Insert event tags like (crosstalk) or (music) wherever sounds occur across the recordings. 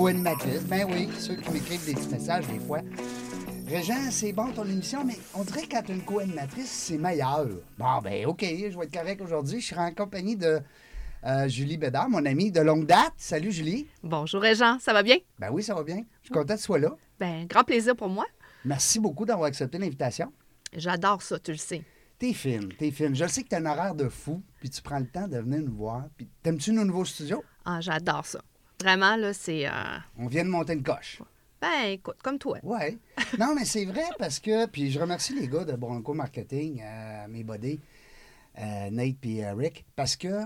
Co-animatrice. Ben oui, ceux qui m'écrivent des petits messages des fois. Régent, c'est bon ton émission, mais on dirait que quand as une co-animatrice, c'est meilleur. Bon, ben OK, je vais être correct aujourd'hui. Je serai en compagnie de euh, Julie Bédard, mon amie de longue date. Salut Julie. Bonjour, Régent. Ça va bien? Ben oui, ça va bien. Je suis content que tu sois là. Ben, grand plaisir pour moi. Merci beaucoup d'avoir accepté l'invitation. J'adore ça, tu le sais. T'es fine, t'es fine. Je sais que t'as un horaire de fou, puis tu prends le temps de venir nous voir. Puis t'aimes-tu nos nouveaux studios? Ah, j'adore ça. Vraiment, là, c'est. euh, On vient de monter une coche. Ben, écoute, comme toi. Ouais. (laughs) Non, mais c'est vrai parce que. Puis je remercie les gars de Bronco Marketing, euh, mes buddies, euh, Nate puis euh, Rick, parce que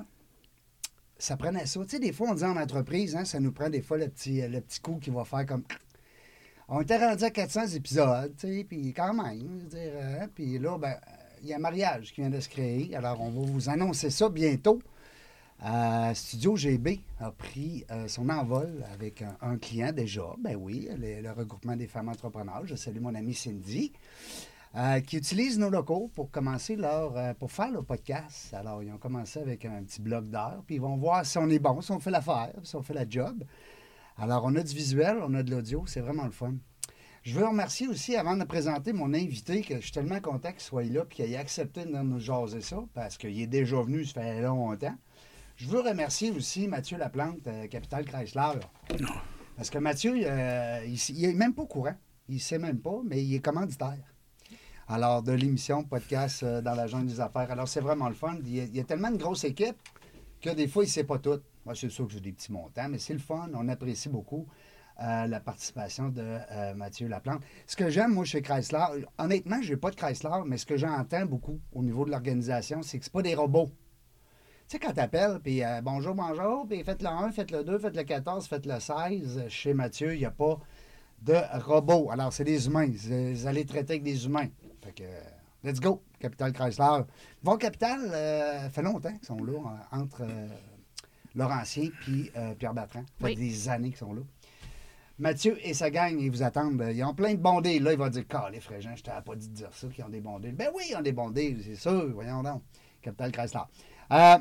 ça prenait ça. Tu sais, des fois, on dit en entreprise, hein, ça nous prend des fois le petit, le petit coup qui va faire comme. On était rendu à 400 épisodes, tu sais, puis quand même, je veux dire, euh, puis là, ben, il y a un mariage qui vient de se créer. Alors, on va vous annoncer ça bientôt. Euh, Studio GB a pris euh, son envol avec un, client déjà. Ben oui, le, regroupement des femmes entrepreneurs. Je salue mon amie Cindy, euh, qui utilise nos locaux pour commencer leur, pour faire le podcast. Alors, ils ont commencé avec un petit bloc d'heures, puis ils vont voir si on est bon, si on fait l'affaire, si on fait la job. Alors, on a du visuel, on a de l'audio, c'est vraiment le fun. Je veux remercier aussi, avant de présenter mon invité, que je suis tellement content qu'il soit là et qu'il ait accepté de nous jaser ça, parce qu'il est déjà venu, ça fait longtemps. Je veux remercier aussi Mathieu Laplante, euh, Capital Chrysler. Parce que Mathieu, euh, il, s- il est même pas au courant. Il ne sait même pas, mais il est commanditaire. Alors, de l'émission podcast euh, dans la jungle des affaires. Alors, c'est vraiment le fun. Il y, a, il y a tellement de grosses équipes que des fois, il ne sait pas tout. Moi, c'est sûr que j'ai des petits montants, mais c'est le fun. On apprécie beaucoup euh, la participation de euh, Mathieu Laplante. Ce que j'aime, moi, chez Chrysler, honnêtement, je n'ai pas de Chrysler, mais ce que j'entends beaucoup au niveau de l'organisation, c'est que ce pas des robots. Tu sais, quand tu appelles, puis euh, bonjour, bonjour, puis faites le 1, faites le 2, faites le 14, faites le 16. Chez Mathieu, il n'y a pas de robots. Alors, c'est des humains. Vous allez traiter avec des humains. Fait que, let's go, Capital Chrysler. Bon, Capital, euh, fait longtemps qu'ils sont là, entre euh, Laurentien puis euh, Pierre Bertrand. Ça fait Oui. des années qu'ils sont là. Mathieu et sa gang, ils vous attendent. Ils ont plein de bondés. Là, il va dire Calé, Fréjean, je t'avais pas dit de dire ça, qu'ils ont des bondés. Ben oui, ils ont des bondés, c'est sûr. Voyons donc. Capital Chrysler. Euh,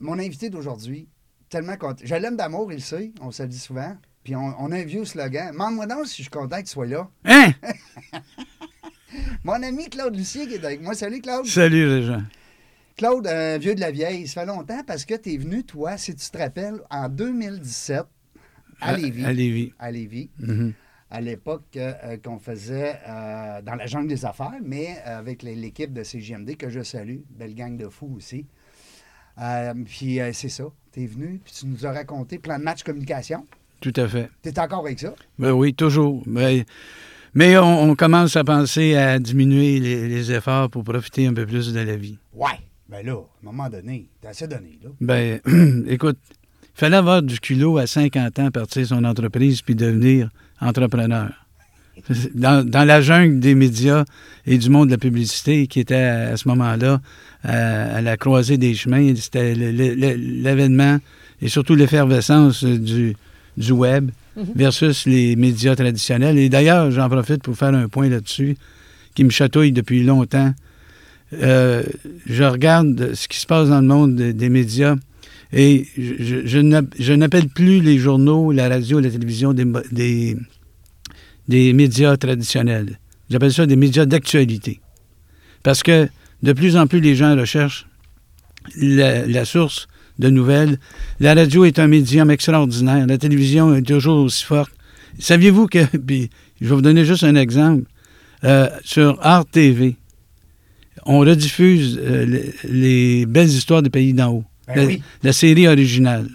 mon invité d'aujourd'hui, tellement content. Je l'aime d'amour, il le sait, on se le dit souvent. Puis on, on a un vieux slogan. Demande-moi donc si je suis content que tu sois là. Hein? (laughs) Mon ami Claude Lucier qui est avec moi. Salut Claude. Salut, Régent. Claude, un vieux de la vieille, ça fait longtemps parce que tu es venu, toi, si tu te rappelles, en 2017 à Lévis. À Lévis. À Lévis. Mhm. À l'époque euh, euh, qu'on faisait euh, dans la jungle des affaires, mais euh, avec les- l'équipe de CGMD que je salue, belle gang de fous aussi. Euh, puis euh, c'est ça, tu es venu, puis tu nous as raconté plein de matchs communication. Tout à fait. Tu es encore avec ça? Ben oui, toujours. Ben, mais on, on commence à penser à diminuer les, les efforts pour profiter un peu plus de la vie. Ouais. Ben là, à un moment donné, t'as assez donné, là. Ben, (clears throat) écoute, il fallait avoir du culot à 50 ans, partir son entreprise puis devenir entrepreneur. Dans, dans la jungle des médias et du monde de la publicité qui était à, à ce moment-là à, à la croisée des chemins, c'était l'événement et surtout l'effervescence du, du web versus les médias traditionnels. Et d'ailleurs, j'en profite pour faire un point là-dessus qui me chatouille depuis longtemps. Euh, je regarde ce qui se passe dans le monde de- des médias et je, je- je n'app- je n'appelle plus les journaux, la radio, la télévision des, des, des médias traditionnels. J'appelle ça des médias d'actualité. Parce que de plus en plus, les gens recherchent la, la source de nouvelles. La radio est un médium extraordinaire. La télévision est toujours aussi forte. Saviez-vous que, (laughs) puis je vais vous donner juste un exemple, euh, sur Art TV, on rediffuse euh, les, les belles histoires des pays d'en haut. Ben la, oui. la série originale.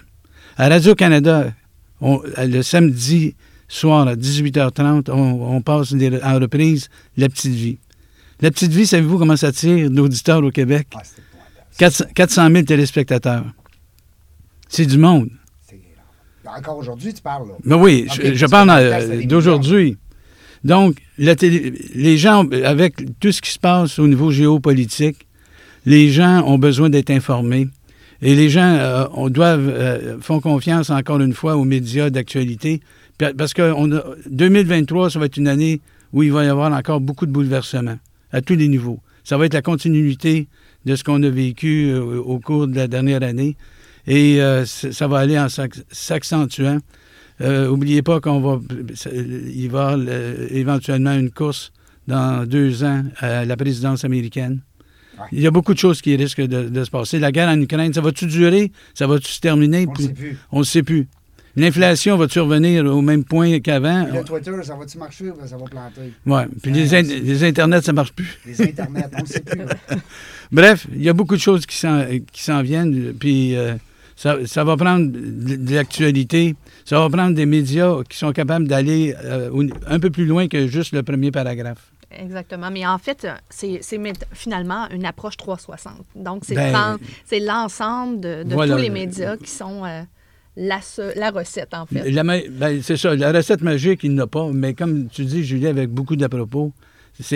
À Radio-Canada, le samedi soir à 18h30, on, on passe des- en reprise La Petite Vie. La Petite Vie, savez-vous comment ça tire d'auditeurs au Québec? Ah, c'est épouvantable. 400, 400 000 téléspectateurs. C'est du monde. Encore aujourd'hui, tu parles, là. Mais oui, Ok, je, parle euh, d'aujourd'hui. Donc, la télé- les gens, avec tout ce qui se passe au niveau géopolitique, les gens ont besoin d'être informés. Et les gens euh, on doivent, euh, font confiance encore une fois aux médias d'actualité. Pa- Parce que on a- 2023, ça va être une année où il va y avoir encore beaucoup de bouleversements à tous les niveaux. Ça va être la continuité de ce qu'on a vécu euh, au cours de la dernière année. Et euh, ça va aller en s'ac- s'accentuant. Euh, oubliez pas qu'on va, il va y avoir euh, éventuellement une course dans deux ans à la présidence américaine. Il y a beaucoup de choses qui risquent de, de se passer. La guerre en Ukraine, ça va-tu durer? Ça va-tu se terminer? On ne sait plus. on ne sait plus. L'inflation va-tu revenir au même point qu'avant? Le Twitter, ça va-tu marcher ou ça va planter? Ouais. Puis les, in- les Internets, ça marche plus. Les Internets, on ne sait plus. là. (laughs) Bref, il y a beaucoup de choses qui s'en, viennent. Puis euh, ça, ça va prendre de, l'actualité. Ça va prendre des médias qui sont capables d'aller euh, un peu plus loin que juste le premier paragraphe. Exactement. Mais en fait, c'est finalement une approche 360. Donc, c'est Ben, prendre- c'est l'ensemble de, de voilà. tous les médias qui sont euh, la, la recette, en fait. Ben, c'est ça. La recette magique, il n'a pas. Mais comme tu dis, Julie, avec beaucoup d'à-propos,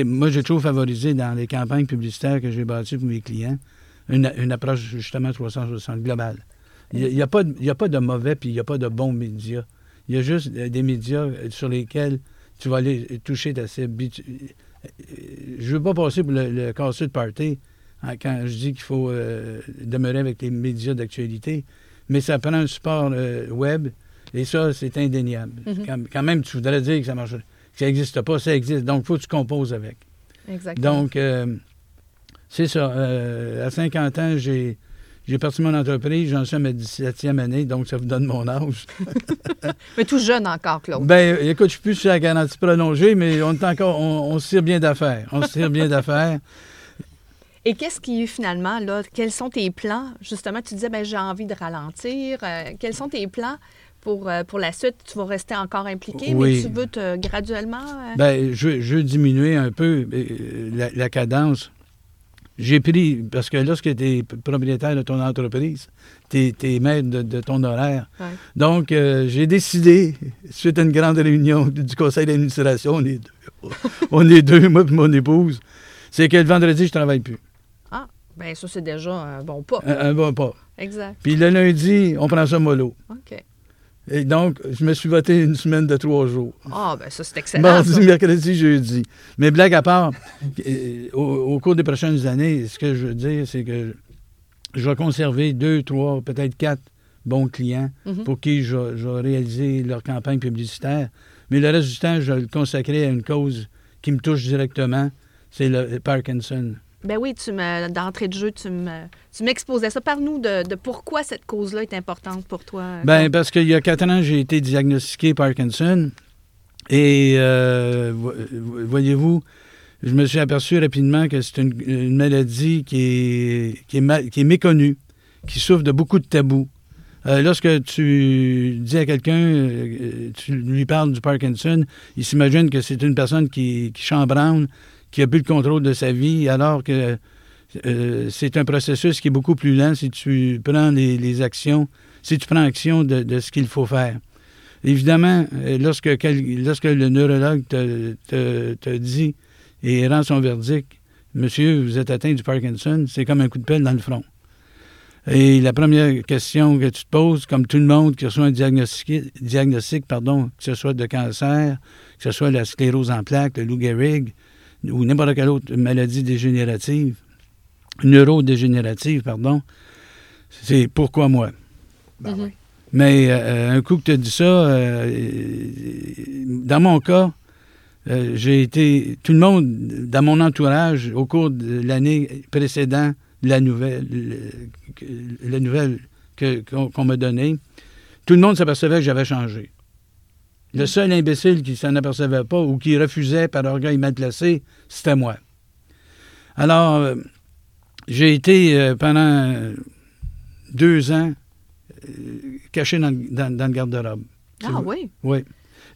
moi, j'ai toujours favorisé dans les campagnes publicitaires que j'ai bâties pour mes clients une, approche justement 360 globale. Il n'y a, pas de- a pas de mauvais puis il n'y a pas de bons médias. Il y a juste euh, des médias sur lesquels tu vas aller toucher ta cible. Je veux pas passer pour le, le casseux de party hein, quand je dis qu'il faut euh, demeurer avec les médias d'actualité, mais ça prend un support euh, web et ça, c'est indéniable. Mhm. quand, quand même, tu voudrais dire que ça marche, que ça n'existe pas, ça existe. Donc, il faut que tu composes avec. Exactement. Donc, euh, c'est ça. Euh, à 50 ans, j'ai, j'ai parti mon entreprise, j'en suis à ma 17e année, donc ça vous donne mon âge. (laughs) Mais tout jeune encore, Claude. Ben, écoute, je suis plus sur la garantie prolongée, mais on est encore, on, on se tire bien d'affaires. On se tire bien d'affaires. (laughs) Et qu'est-ce qui, finalement, là, quels sont tes plans? Justement, tu disais, ben, j'ai envie de ralentir. Euh, quels sont tes plans pour, euh, pour la suite? Tu vas rester encore impliqué, Oui. mais tu veux te graduellement... euh, Ben, je, je veux diminuer un peu la, la cadence. J'ai pris, parce que lorsque tu es propriétaire de ton entreprise, tu es, maître de, de ton horaire. Ouais. Donc, euh, j'ai décidé, suite à une grande réunion du conseil d'administration, on est deux, on est deux moi et mon épouse, c'est que le vendredi, je travaille plus. Ben, ça, c'est déjà un bon pas. Un, un bon pas. Exact. Puis le lundi, on prend ça mollo. OK. Et donc, je me suis voté une semaine de trois jours. Ah, ben, ça, c'est excellent. Mardi, ça. mercredi, jeudi. Mais blague à part, euh, au, au cours des prochaines années, ce que je veux dire, c'est que je vais conserver deux, trois, peut-être quatre bons clients Mhm. pour qui je, je vais réaliser leur campagne publicitaire. Mais le reste du temps, je vais le consacrer à une cause qui me touche directement, c'est le Parkinson. Ben oui, tu me, d'entrée de jeu, tu me, tu m'exposais ça. Parle-nous de, de pourquoi cette cause-là est importante pour toi. Ben, Claude. parce qu'il y a quatre ans, j'ai été diagnostiqué Parkinson. Et euh, vo- voyez-vous, je me suis aperçu rapidement que c'est une, une maladie qui est, qui, est mal- qui est méconnue, qui souffre de beaucoup de tabous. Euh, lorsque tu dis à quelqu'un, euh, tu lui parles du Parkinson, il s'imagine que c'est une personne qui, qui chambranle, qui a plus le contrôle de sa vie, alors que euh, c'est un processus qui est beaucoup plus lent si tu prends les, actions, si tu prends action de, ce qu'il faut faire. Évidemment, euh, lorsque, lorsque le neurologue te, te- te dit et rend son verdict, Monsieur, vous êtes atteint du Parkinson, c'est comme un coup de pelle dans le front. Et la première question que tu te poses, comme tout le monde qui reçoit un diagnostic, diagnostic pardon, que ce soit de cancer, que ce soit la sclérose en plaques, le Lou Gehrig, ou n'importe quelle autre maladie dégénérative, neurodégénérative, pardon, c'est pourquoi moi? Ben Mhm. oui. Mais euh, un coup que tu as dit ça, euh, dans mon cas, euh, j'ai été. Tout le monde, dans mon entourage, au cours de l'année précédente, la nouvelle, la nouvelle que- qu'on qu'on m'a donnée, tout le monde s'apercevait que j'avais changé. Le seul imbécile qui s'en apercevait pas ou qui refusait par orgueil mal placé, c'était moi. Alors, euh, j'ai été euh, pendant deux ans euh, caché dans, le- dans- dans le garde-robe. Ah oui? Oui.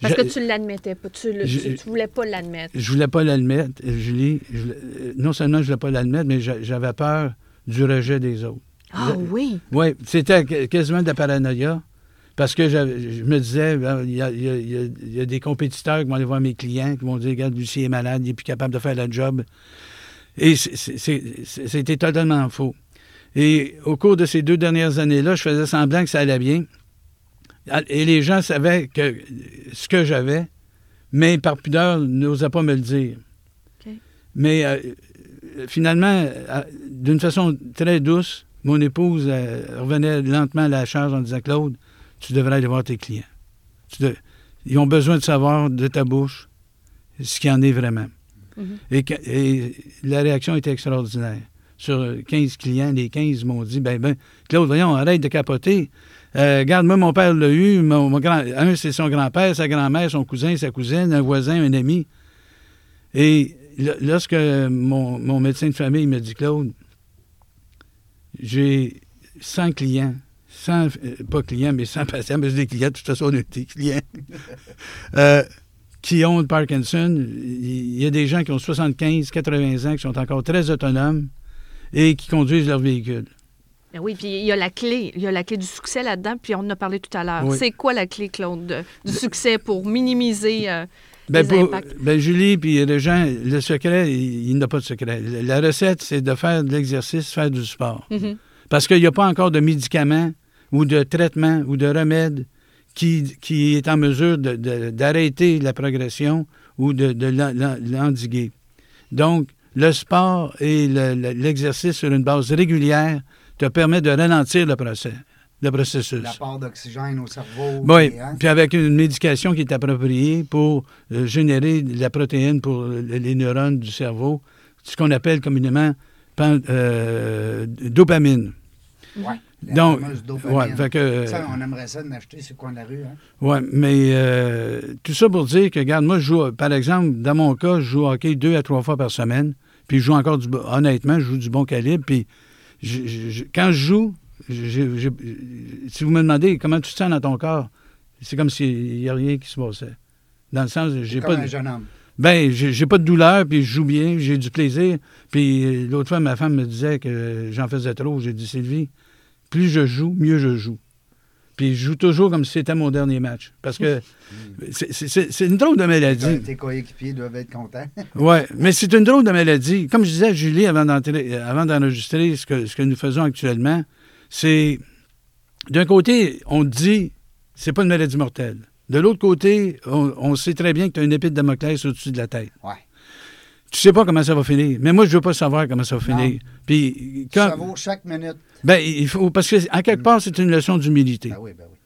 Parce Je- que tu ne l'admettais pas. Tu ne voulais pas l'admettre. Je voulais pas l'admettre, Julie. Je non seulement je voulais pas l'admettre, mais j'a- j'avais peur du rejet des autres. Ah Je- oui? Oui, c'était qu- quasiment de la paranoïa. Parce que je me disais, il y a, il y a- il y a- il y a des compétiteurs qui vont aller voir mes clients, qui vont dire, regarde, Lucie est malade, il n'est plus capable de faire la job. Et c'était totalement faux. Et au cours de ces deux dernières années-là, je faisais semblant que ça allait bien. Et les gens savaient que ce que j'avais, mais par pudeur, n'osaient pas me le dire. Mais euh, finalement, euh, d'une façon très douce, mon épouse euh, revenait lentement à la charge en disant Claude, tu devrais aller voir tes clients. Tu de- Ils ont besoin de savoir de ta bouche ce qu'il y en est vraiment. Mhm. et, la réaction était extraordinaire. Sur 15 clients, les 15 m'ont dit ben, ben, Claude, voyons, arrête de capoter. Euh, regarde, moi, mon père l'a eu. Mon, mon grand, un, c'est son grand-père, sa grand-mère, son cousin, sa cousine, un voisin, un ami. Et lorsque mon, mon médecin de famille me dit Claude, j'ai 100 clients, 100, euh, pas clients, mais 100 patients, mais des clients, de toute façon, on est des clients, (laughs) euh, qui ont le Parkinson. Il y a des gens qui ont 75, 80 ans, qui sont encore très autonomes et qui conduisent leur véhicule. Ben oui, puis il y a la clé. Il y a la clé du succès là-dedans, puis on en a parlé tout à l'heure. Oui. C'est quoi la clé, Claude, de- du succès pour minimiser euh, Ben, les pour- impacts? ben, Julie puis les gens, le secret, il, il n'y a pas de secret. La recette, c'est de faire de l'exercice, faire du sport. Mhm. Parce qu'il n'y a pas encore de médicaments ou de traitements ou de remèdes qui, qui est en mesure d'arrêter la progression ou de, de l'en- l'en- l'endiguer. Donc, le sport et le- le- l'exercice sur une base régulière te permet de ralentir le, procès, le processus. L'apport d'oxygène au cerveau. Oui, puis, hein, puis avec une médication qui est appropriée pour euh, générer de la protéine pour le- les neurones du cerveau, ce qu'on appelle communément euh, dopamine. la Donc, fameuse dopamine. ouais, fait que, euh, Ça, on aimerait ça d'acheter sur le coin de la rue. Hein? ouais, mais euh, tout ça pour dire que, regarde, moi, je joue, par exemple, dans mon cas, je joue au hockey deux à trois fois par semaine, puis je joue encore, du, honnêtement, je joue du bon calibre, puis je- je- je- quand je joue, si vous me demandez comment tu te sens dans ton corps, c'est comme s'il n'y a rien qui se passait. Dans le sens, j'ai Comme pas, un de- jeune homme. Ben, j'ai pas de douleur, puis je joue bien, j'ai du plaisir. Puis euh, l'autre fois, ma femme me disait que j'en faisais trop. J'ai dit, Sylvie, plus je joue, mieux je joue. Puis je joue toujours comme si c'était mon dernier match. Parce que (laughs) c'est- une drôle de maladie. Tes coéquipiers doivent être contents. (laughs) Oui, mais c'est une drôle de maladie. Comme je disais à Julie avant euh, avant d'enregistrer ce que, ce que nous faisons actuellement, c'est d'un côté, on dit c'est pas une maladie mortelle. De l'autre côté, on, on sait très bien que tu as une épée de Damoclès au-dessus de la tête. Ouais. Tu sais pas comment ça va finir. Mais moi, je veux pas savoir comment ça va Non. finir. Ça vaut chaque minute. ben, il faut, parce que, en quelque part, c'est une leçon d'humilité. Ben oui, ben oui.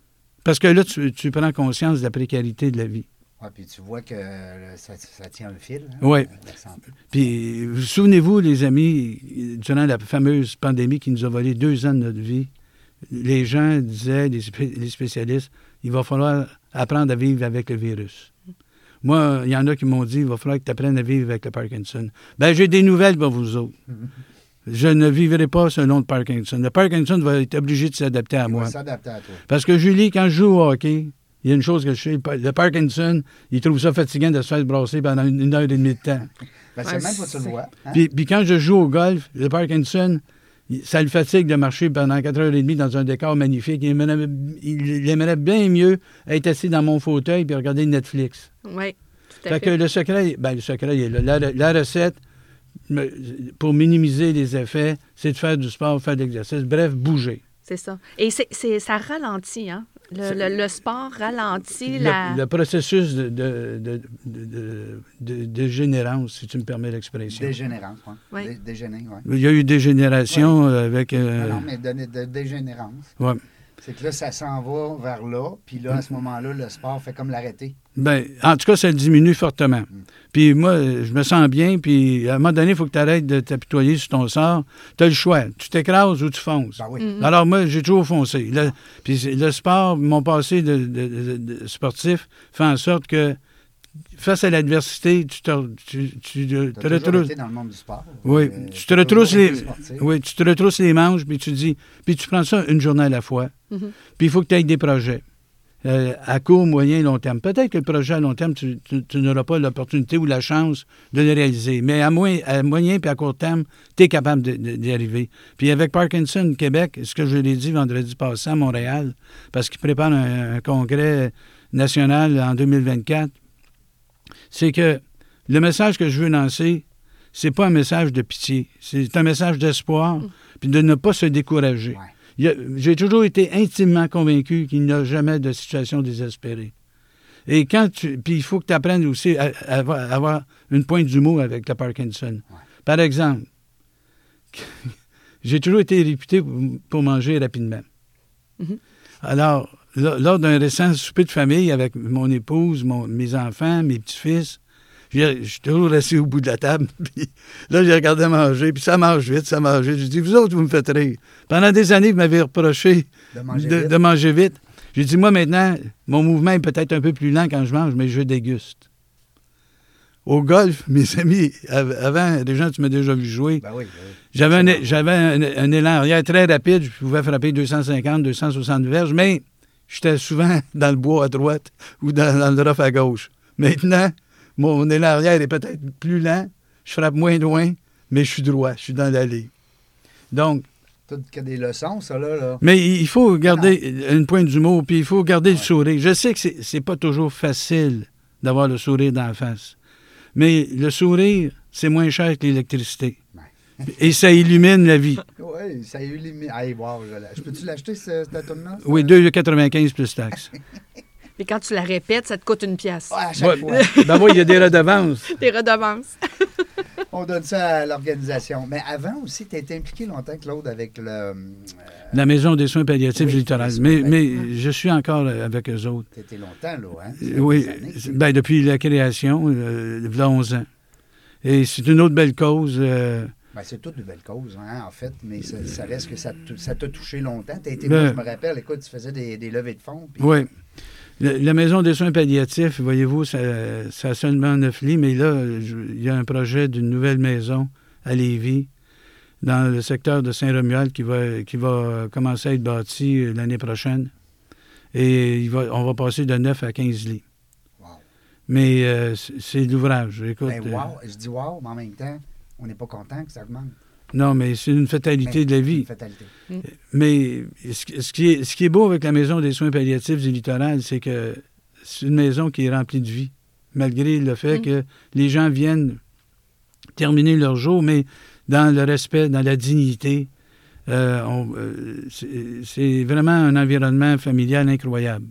Parce que là, tu, tu prends conscience de la précarité de la vie. Ouais, puis tu vois que euh, ça, ça tient le fil. hein, la santé. Puis, vous souvenez-vous, les amis, durant la fameuse pandémie qui nous a volé deux ans de notre vie, les gens disaient, les spécialistes, il va falloir apprendre à vivre avec le virus. Moi, il y en a qui m'ont dit, il va falloir que tu apprennes à vivre avec le Parkinson. Ben, j'ai des nouvelles pour vous autres. Je ne vivrai pas selon le Parkinson. Le Parkinson va être obligé de s'adapter à Il moi. va s'adapter à toi. Parce que Julie, quand je joue au hockey, il y a une chose que je sais, le Parkinson, il trouve ça fatigant de se faire brasser pendant une heure et demie de temps. Ben, c'est même pas tu le vois. hein? Puis, puis quand je joue au golf, le Parkinson, ça le fatigue de marcher pendant 4 heures et demie dans un décor magnifique. Il aimerait, il- il aimerait bien mieux être assis dans mon fauteuil et regarder Netflix. Oui, tout à Fait fait. que le secret, ben le secret, il est là. La, la recette, pour minimiser les effets, c'est de faire du sport, faire de l'exercice, bref, bouger. C'est ça. Et c'est- ça ralentit, hein? Le, C'est- le- le sport ralentit Le, la... le processus de, de, de, de- de- de- de générance, si tu me permets l'expression. Dégénérance. Ouais. Ouais. Dé- Dégéné, ouais. Il y a eu des générations avec... euh, Non, non, mais de, de dégénérance. ouais. C'est que là, ça s'en va vers là, puis là, à ce moment-là, le sport fait comme l'arrêter. Ben, en tout cas, ça diminue fortement. Puis moi, je me sens bien, puis à un moment donné, il faut que tu arrêtes de t'apitoyer sur ton sort. Tu as le choix. Tu t'écrases ou tu fonces. Ben oui. Mm-hmm. Alors moi, j'ai toujours foncé. Le, puis le sport, mon passé de, de- de- de sportif, fait en sorte que face à l'adversité, tu te, tu, te toujours retrousses. dans le monde du sport. Oui, Euh, tu te retrousses les, oui, tu te retrousses les manches, puis tu dis, puis tu prends ça une journée à la fois. Mhm. Puis il faut que tu aies des projets. euh, à court, moyen, long terme. Peut-être que le projet à long terme, tu, tu- tu n'auras pas l'opportunité ou la chance de le réaliser. Mais à, moyen, à moyen puis à court terme, tu es capable d'y arriver. Puis avec Parkinson Québec, ce que je l'ai dit vendredi passé à Montréal, parce qu'ils préparent un, un congrès national en 2024, c'est que le message que je veux lancer, c'est pas un message de pitié, c'est un message d'espoir, puis de ne pas se décourager. Ouais. J'ai toujours été intimement convaincu qu'il n'y a jamais de situation désespérée. Et quand tu. Puis il faut que tu apprennes aussi à, à avoir, à avoir une pointe d'humour avec le Parkinson. Par exemple, (laughs) j'ai toujours été réputé pour, manger rapidement. Mhm. Alors, lo- lors d'un récent souper de famille avec mon épouse, mon- mes enfants, mes petits-fils, je suis toujours assis au bout de la table. (laughs) Puis là, j'ai regardé manger, puis ça mange vite, ça mange vite. J'ai dit, vous autres, vous me faites rire. Pendant des années, vous m'avez reproché De manger de, vite. de manger vite. J'ai dit, moi, maintenant, mon mouvement est peut-être un peu plus lent quand je mange, mais je déguste. Au golf, (laughs) mes amis, av- avant, gens, tu m'as déjà vu jouer, Ben oui, ben oui. j'avais un, j'avais un, un élan arrière très rapide. Je pouvais frapper 250, 260 verges, mais j'étais souvent dans le bois à droite ou dans, dans le rough à gauche. Maintenant, mon élan arrière est peut-être plus lent. Je frappe moins loin, mais je suis droit. Je suis dans l'allée. Donc, que des leçons, ça, là. là? mais il faut garder une pointe d'humour, puis il faut garder le sourire. Je sais que c'est, pas toujours facile d'avoir le sourire d'en face. Mais le sourire, c'est moins cher que l'électricité. Et ça illumine la vie. Oui, ça illumine. Hey, wow, je, je peux-tu l'acheter, ce- cette tome-là? Oui, 2,95 plus taxes. (laughs) Et quand tu la répètes, ça te coûte une pièce. Ouais, à chaque Ouais, fois. (laughs) ben oui, il y a des redevances. Des redevances. (laughs) On donne ça à l'organisation. Mais avant aussi, tu as été impliqué longtemps, Claude, avec le. euh, La Maison des soins palliatifs Oui, littorales. oui, Mais, mais je suis encore avec eux autres. Tu été longtemps, là. Hein? Euh, Oui, ben, depuis la création, euh, il y a 11 ans. Et c'est une autre belle cause. euh, c'est toute une belle cause, hein, en fait, mais ça, ça reste que ça t'a touché longtemps. T'as été, Ben- moi, je me rappelle, écoute, tu faisais des, des levées de fonds. Oui. La maison des soins palliatifs, voyez-vous, ça, ça a seulement neuf lits, mais là, il y a un projet d'une nouvelle maison à Lévis, dans le secteur de Saint-Romuald, qui va, qui va commencer à être bâti euh, l'année prochaine. Et il va, on va passer de 9 à 15 lits. Wow. Mais euh, c'est de l'ouvrage. Écoute, Ben, euh, wow. Je dis wow, mais en même temps, on n'est pas content que ça augmente. non, mais c'est une fatalité Mais de la vie. Une fatalité. Mais ce, qui- ce qui est, ce qui est beau avec la maison des soins palliatifs du littoral, c'est que c'est une maison qui est remplie de vie, malgré le fait Mm. que les gens viennent terminer leur jour, mais dans le respect, dans la dignité. Euh, on- euh, c'est- c'est vraiment un environnement familial incroyable.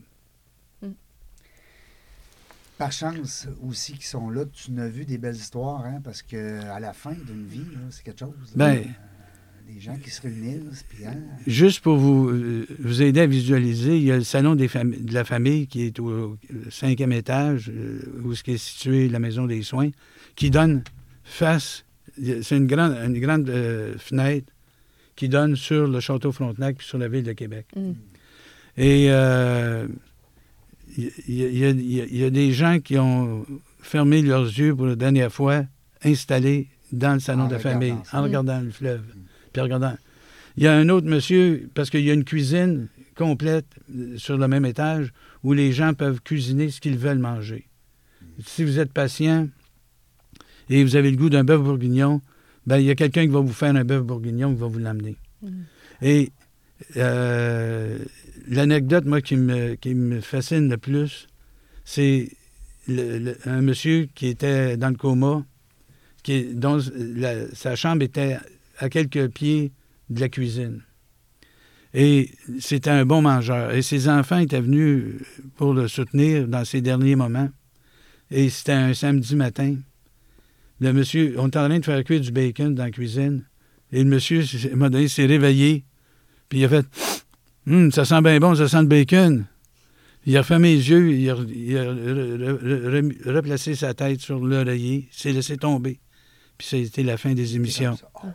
Par chance aussi qu'ils sont là, tu n'as vu des belles histoires, hein, parce que à la fin d'une vie, là, c'est quelque chose. là. Ben- Euh, des gens qui se réunissent, puis hein, Juste pour vous, euh, vous aider à visualiser, il y a le salon des de la famille qui est au cinquième étage, euh, où est, est située la maison des soins, qui donne face, c'est une grande, une grande euh, fenêtre qui donne sur le château Frontenac puis sur la ville de Québec. Mm. Et euh, il y, a- y des gens qui ont fermé leurs yeux pour la dernière fois, installés dans le salon En de la famille, ça. en regardant le fleuve. Puis en regardant. Il y a un autre monsieur, parce qu'il y a une cuisine complète euh, sur le même étage où les gens peuvent cuisiner ce qu'ils veulent manger. Si vous êtes patient et vous avez le goût d'un bœuf bourguignon, ben, il y a quelqu'un qui va vous faire un bœuf bourguignon qui va vous l'amener. Mm. Et euh, l'anecdote, moi, qui me, fascine le plus, c'est un monsieur qui était dans le coma, qui, dont sa chambre était à quelques pieds de la cuisine. Et c'était un bon mangeur. Et ses enfants étaient venus pour le soutenir dans ses derniers moments. Et c'était un samedi matin. Le monsieur, on était en train de faire cuire du bacon dans la cuisine. Et le monsieur, moment donné, s'est réveillé. Puis il a fait Hum, ça sent bien bon, ça sent le bacon. Il a fermé les yeux, il a, il a re- re- re- re- replacé sa tête sur l'oreiller, s'est laissé tomber. Puis ça a été la fin des émissions. Oh,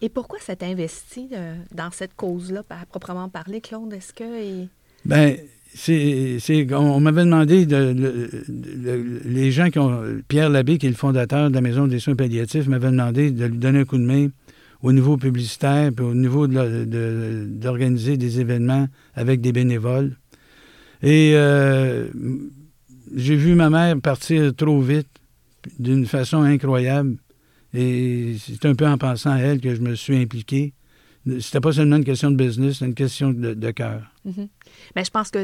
Et pourquoi s'est investi euh, dans cette cause-là, à proprement parler, Claude? Est-ce que. Ben, c'est, c'est- on, on m'avait demandé, de, le- les gens qui ont. Pierre Labbé, qui est le fondateur de la Maison des soins palliatifs, m'avait demandé de lui donner un coup de main au niveau publicitaire, puis au niveau de la- de- d'organiser des événements avec des bénévoles. Et euh, j'ai vu ma mère partir trop vite, d'une façon incroyable. Et c'est un peu en pensant à elle que je me suis impliqué. C'était pas seulement une question de business, c'était une question de, de cœur. Mhm. Mais je pense que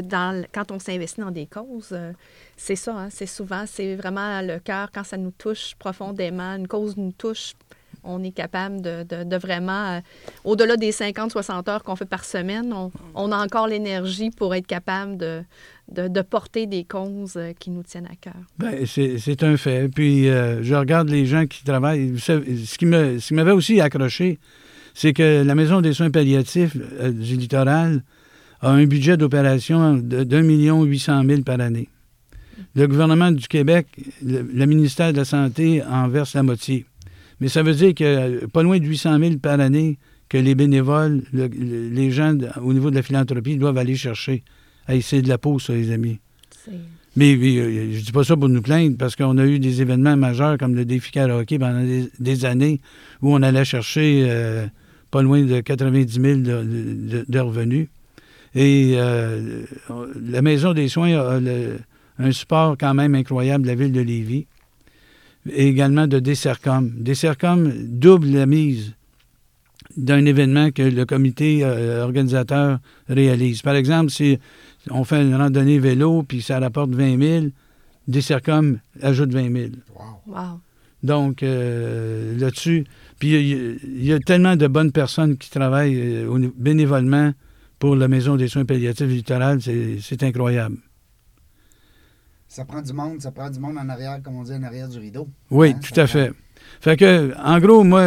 quand on s'investit dans des causes, euh, c'est ça, hein, c'est souvent, c'est vraiment le cœur, quand ça nous touche profondément, une cause nous touche, on est capable de, vraiment, euh, au-delà des 50-60 heures qu'on fait par semaine, on, a encore l'énergie pour être capable de, porter des causes euh, qui nous tiennent à cœur. Ben, c'est un fait. Puis euh, je regarde les gens qui travaillent. Ce qui m'avait aussi accroché, c'est que la Maison des soins palliatifs du littoral a un budget d'opération de- d'un million huit cent mille par année. Le gouvernement du Québec, le ministère de la Santé en verse la moitié. Mais ça veut dire que pas loin de 800 000 par année que les bénévoles, le- le- les gens au niveau de la philanthropie doivent aller chercher. Hey, c'est de la peau, ça, les amis. Mais, mais, euh, je dis pas ça pour nous plaindre, parce qu'on a eu des événements majeurs comme le défi karaoké pendant des, des années où on allait chercher euh, pas loin de 90 000 de, de- de revenus. Et euh, la Maison des soins a le- un support quand même incroyable de la ville de Lévis. Et également de Dessercom. Dessercom double la mise d'un événement que le comité euh, organisateur réalise. Par exemple, si on fait une randonnée vélo, puis ça rapporte 20 000, Dessercom ajoute 20 000. Wow. Wow. Donc, euh, là-dessus, puis il y, a- il y a tellement de bonnes personnes qui travaillent euh, bénévolement pour la Maison des soins palliatifs du littoral, c'est c'est incroyable. Ça prend du monde, ça prend du monde en arrière, comme on dit, en arrière du rideau. Oui, Hein, tout à prend- fait. Fait que, en gros, moi,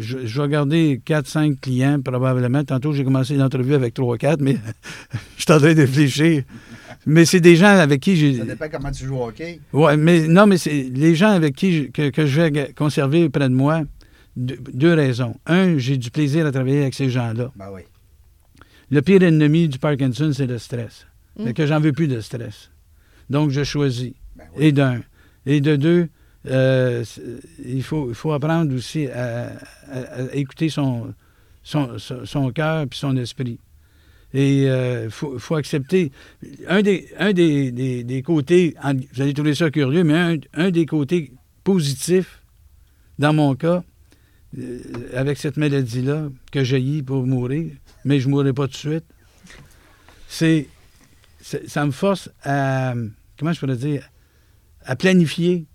je, je vais garder 4-5 clients probablement. Tantôt, j'ai commencé l'entrevue avec 3-4, mais (laughs) je suis en train de réfléchir. Mais c'est des gens avec qui j'ai. Ça dépend comment tu joues au hockey. Oui, mais non, mais c'est les gens avec qui je- que, que je vais conserver près de moi, deux, deux raisons. Un, j'ai du plaisir à travailler avec ces gens-là. Ben oui. Le pire ennemi du Parkinson, c'est le stress. Mm. Fait que j'en veux plus de stress. Donc, je choisis. Ben oui. Et d'un. Et de deux, euh, il, faut, il faut apprendre aussi à, à- à écouter son, son, son, son cœur puis son esprit. Et il faut, faut accepter. Un des, un des, des- des côtés, vous allez trouver ça curieux, mais un, un des côtés positifs, dans mon cas, euh, avec cette maladie-là, que j'ai pour mourir, mais je ne mourrai pas tout de suite, c'est. c'est- Ça me force à. Comment je pourrais dire À planifier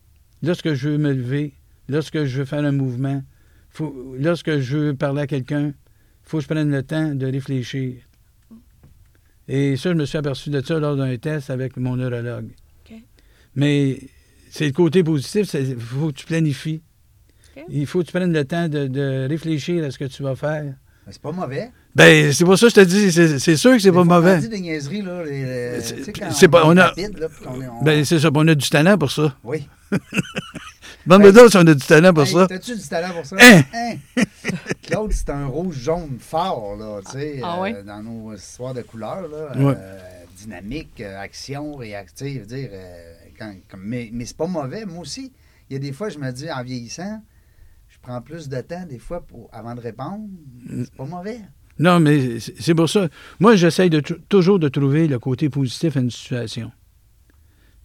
lorsque je veux me lever, lorsque je veux faire un mouvement, faut, lorsque je veux parler à quelqu'un, il faut que je prenne le temps de réfléchir. Et ça, je me suis aperçu de ça lors d'un test avec mon neurologue. Mais c'est le côté positif, il faut que tu planifies. Il faut que tu prennes le temps de, de réfléchir à ce que tu vas faire. C'est pas mauvais. Ben, c'est pour ça que je te dis, c'est c'est sûr que c'est pas mauvais. On dit des niaiseries, là. les- C'est- tu sais, quand c'est pas- on est a- rapide, là, est- on- Ben, c'est ça, on a du talent pour ça. Oui. (laughs) Bon, Ben, mais d'autres, on a du talent pour Hey, ça. T'as-tu du talent pour ça? Hein? Hein? (laughs) Claude, c'est un rouge-jaune fort, là, tu sais, Ah euh, oui? dans nos histoires de couleurs, là. Euh, dynamique, euh, action, réactive, dire, euh, quand- comme- mais, mais c'est pas mauvais, moi aussi. Il y a des fois, je me dis, en vieillissant, je prends plus de temps, des fois, pour, avant de répondre. C'est pas mauvais. Non, mais c'est pour ça. Moi, j'essaye de toujours de trouver le côté positif à une situation.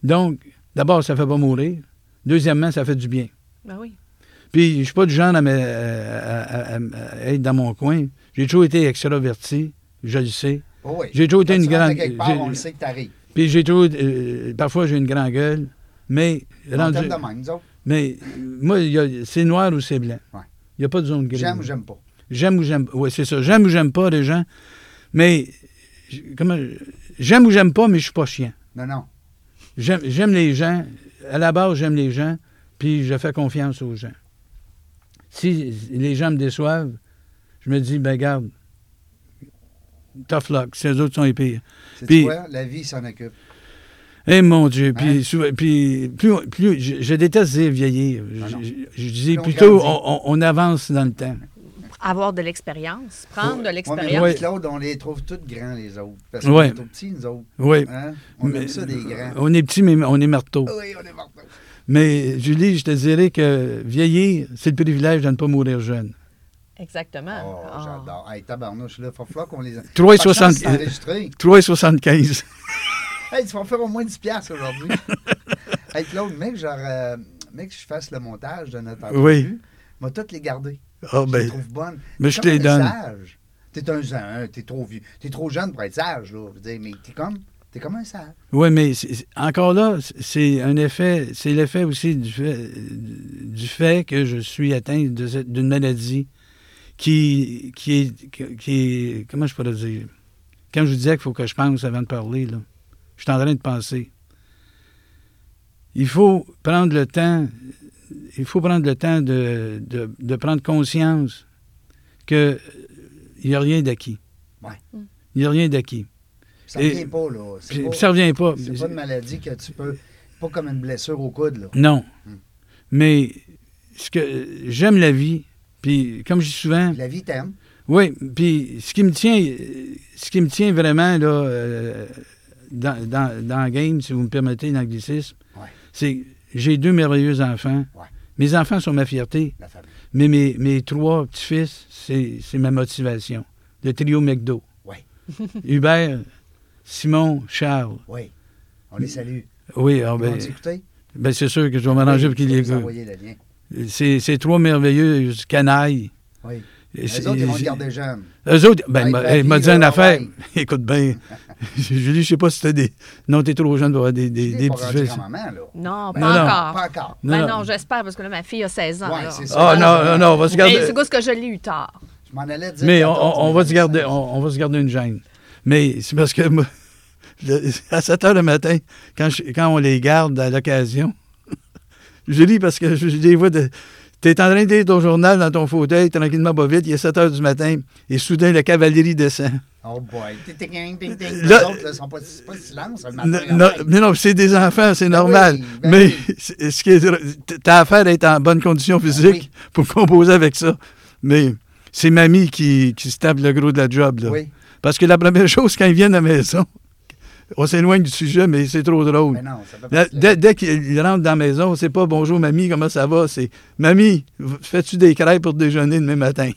Donc, d'abord, ça fait pas mourir. Deuxièmement, ça fait du bien. Ben oui. Puis, je suis pas du genre à, me- à- à- à- à être dans mon coin. J'ai toujours été extraverti, je le sais. Oh oui. J'ai toujours été Quand une grande. quelque part, on le sait que t'arrives. Puis j'ai toujours. euh, parfois, j'ai une grande gueule, mais. Rendu- de même, nous autres. mais moi, c'est noir ou c'est blanc. Ouais. Il n'y a pas de zone grise. J'aime ou j'aime pas. J'aime ou j'aime. Oui, c'est ça. J'aime ou j'aime pas les gens. Mais. Comment. J'aime ou j'aime pas, mais je suis pas chiant. Non, non. J'aime les gens. À la base, j'aime les gens, puis je fais confiance aux gens. Si les gens me déçoivent, je me dis, ben garde, tough luck, ces autres sont les pires. C'est Puis- quoi? La vie s'en occupe. Eh mon Dieu, Hein? puis, souvent- puis plus, plus je, je déteste dire vieillir. Je, Ah non. je- je dis plutôt, grandit. on, on- on avance dans le temps. Avoir de l'expérience, prendre de Ouais, l'expérience. Ouais. Claude, on les trouve tous grands, les autres. Parce Ouais. qu'on est tout petits, nous autres. Oui. Hein? On Mais- aime ça, des grands. On est petits, mais on est marteaux. Oui, on est morts. Mais Julie, je te dirais que vieillir, c'est le privilège de ne pas mourir jeune. Exactement. Oh, Ah. j'adore. Hey, tabarnouche, là, il va falloir qu'on les... 3,60 Pas de chance, c'est enregistré. 3,75. Hey, tu vas faire au moins 10 piastres aujourd'hui. (laughs) hey, Claude, mec, genre, euh, mec, je fasse le montage de notre entrevue. Oui. Moi, toutes les garder. Ah, Je ben, les trouve bonnes. mais je te les donne. sage. T'es un. T'es trop vieux. T'es trop jeune pour être sage, là. Je veux dire, mais t'es comme, t'es comme un sage. Oui, mais encore là, c'est un effet, c'est l'effet aussi du fait, du fait que je suis atteint d'une maladie qui, qui, est, qui est. Comment je pourrais dire? Quand je vous disais qu'il faut que je pense avant de parler, là, je suis en train de penser. Il faut prendre le temps, il faut prendre le temps de, de, de prendre conscience que il n'y a rien d'acquis. Ouais. Il n'y a rien d'acquis. Ça Et- revient pas, là. Puis pas, ça revient pas. c'est pas une maladie que tu peux. Pas comme une blessure au coude, là. Non. Hmm. Mais ce que j'aime la vie, puis comme je dis souvent, La vie t'aime. oui, puis ce qui me tient, euh, ce qui me tient vraiment là euh, dans, dans, dans le game, si vous me permettez l'anglicisme, Ouais. c'est j'ai deux merveilleux enfants. Ouais. Mes enfants sont ma fierté, La mais mes, mes trois petits-fils, c'est ma motivation. Le trio McDo. Ouais. (laughs) Hubert, Simon, Charles. Oui. On les salue. Oui, ah Ils ben, ben, c'est sûr que je vais m'arranger Oui, pour qu'ils les. C'est c'est trois merveilleux canailles. Oui. Les autres, ils vont garder jeune. Eux autres, ben, m'a- papy, hey, m'a dit une affaire. (laughs) Écoute bien. (laughs) (laughs) Julie, je sais pas si t'as des. Non, t'es trop jeune pour avoir des, des, Tu des petits fils. là. Non, pas non. encore. Pas encore. Non, ben non. non, j'espère, parce que là, ma fille a 16 ans. Ouais, Ah non, non, non, on va se Mais garder. c'est parce que je l'ai eu tard. Je m'en allais dire. Mais on, 14, on- on mais va se garder, 16. on, on va se garder une gêne. Mais c'est parce que moi, (laughs) le- à 7 heures le matin, quand, je- quand on les garde à l'occasion, (laughs) je lis parce que je, je les vois de. T'es en train de lire ton journal dans ton fauteuil, tranquillement, pas vite, il est 7 heures du matin, et soudain, la cavalerie descend. Oh boy. Les Là- autres, là, sont pas, c'est pas silence, le Non, matin. non, mais non, c'est des enfants, c'est normal. oui, ben mais oui. (laughs) ce qui est, t'as affaire à être en bonne condition physique oui. pour composer avec ça. Mais c'est mamie qui, qui se tape le gros de la job. Là. Oui. Parce que la première (laughs) chose, quand ils viennent à la maison, on s'éloigne du sujet, mais c'est trop drôle. Mais non, ça pas. Dès, dès qu'ils rentrent dans la maison, c'est pas bonjour mamie, comment ça va? C'est mamie, fais-tu des crêpes pour déjeuner demain matin?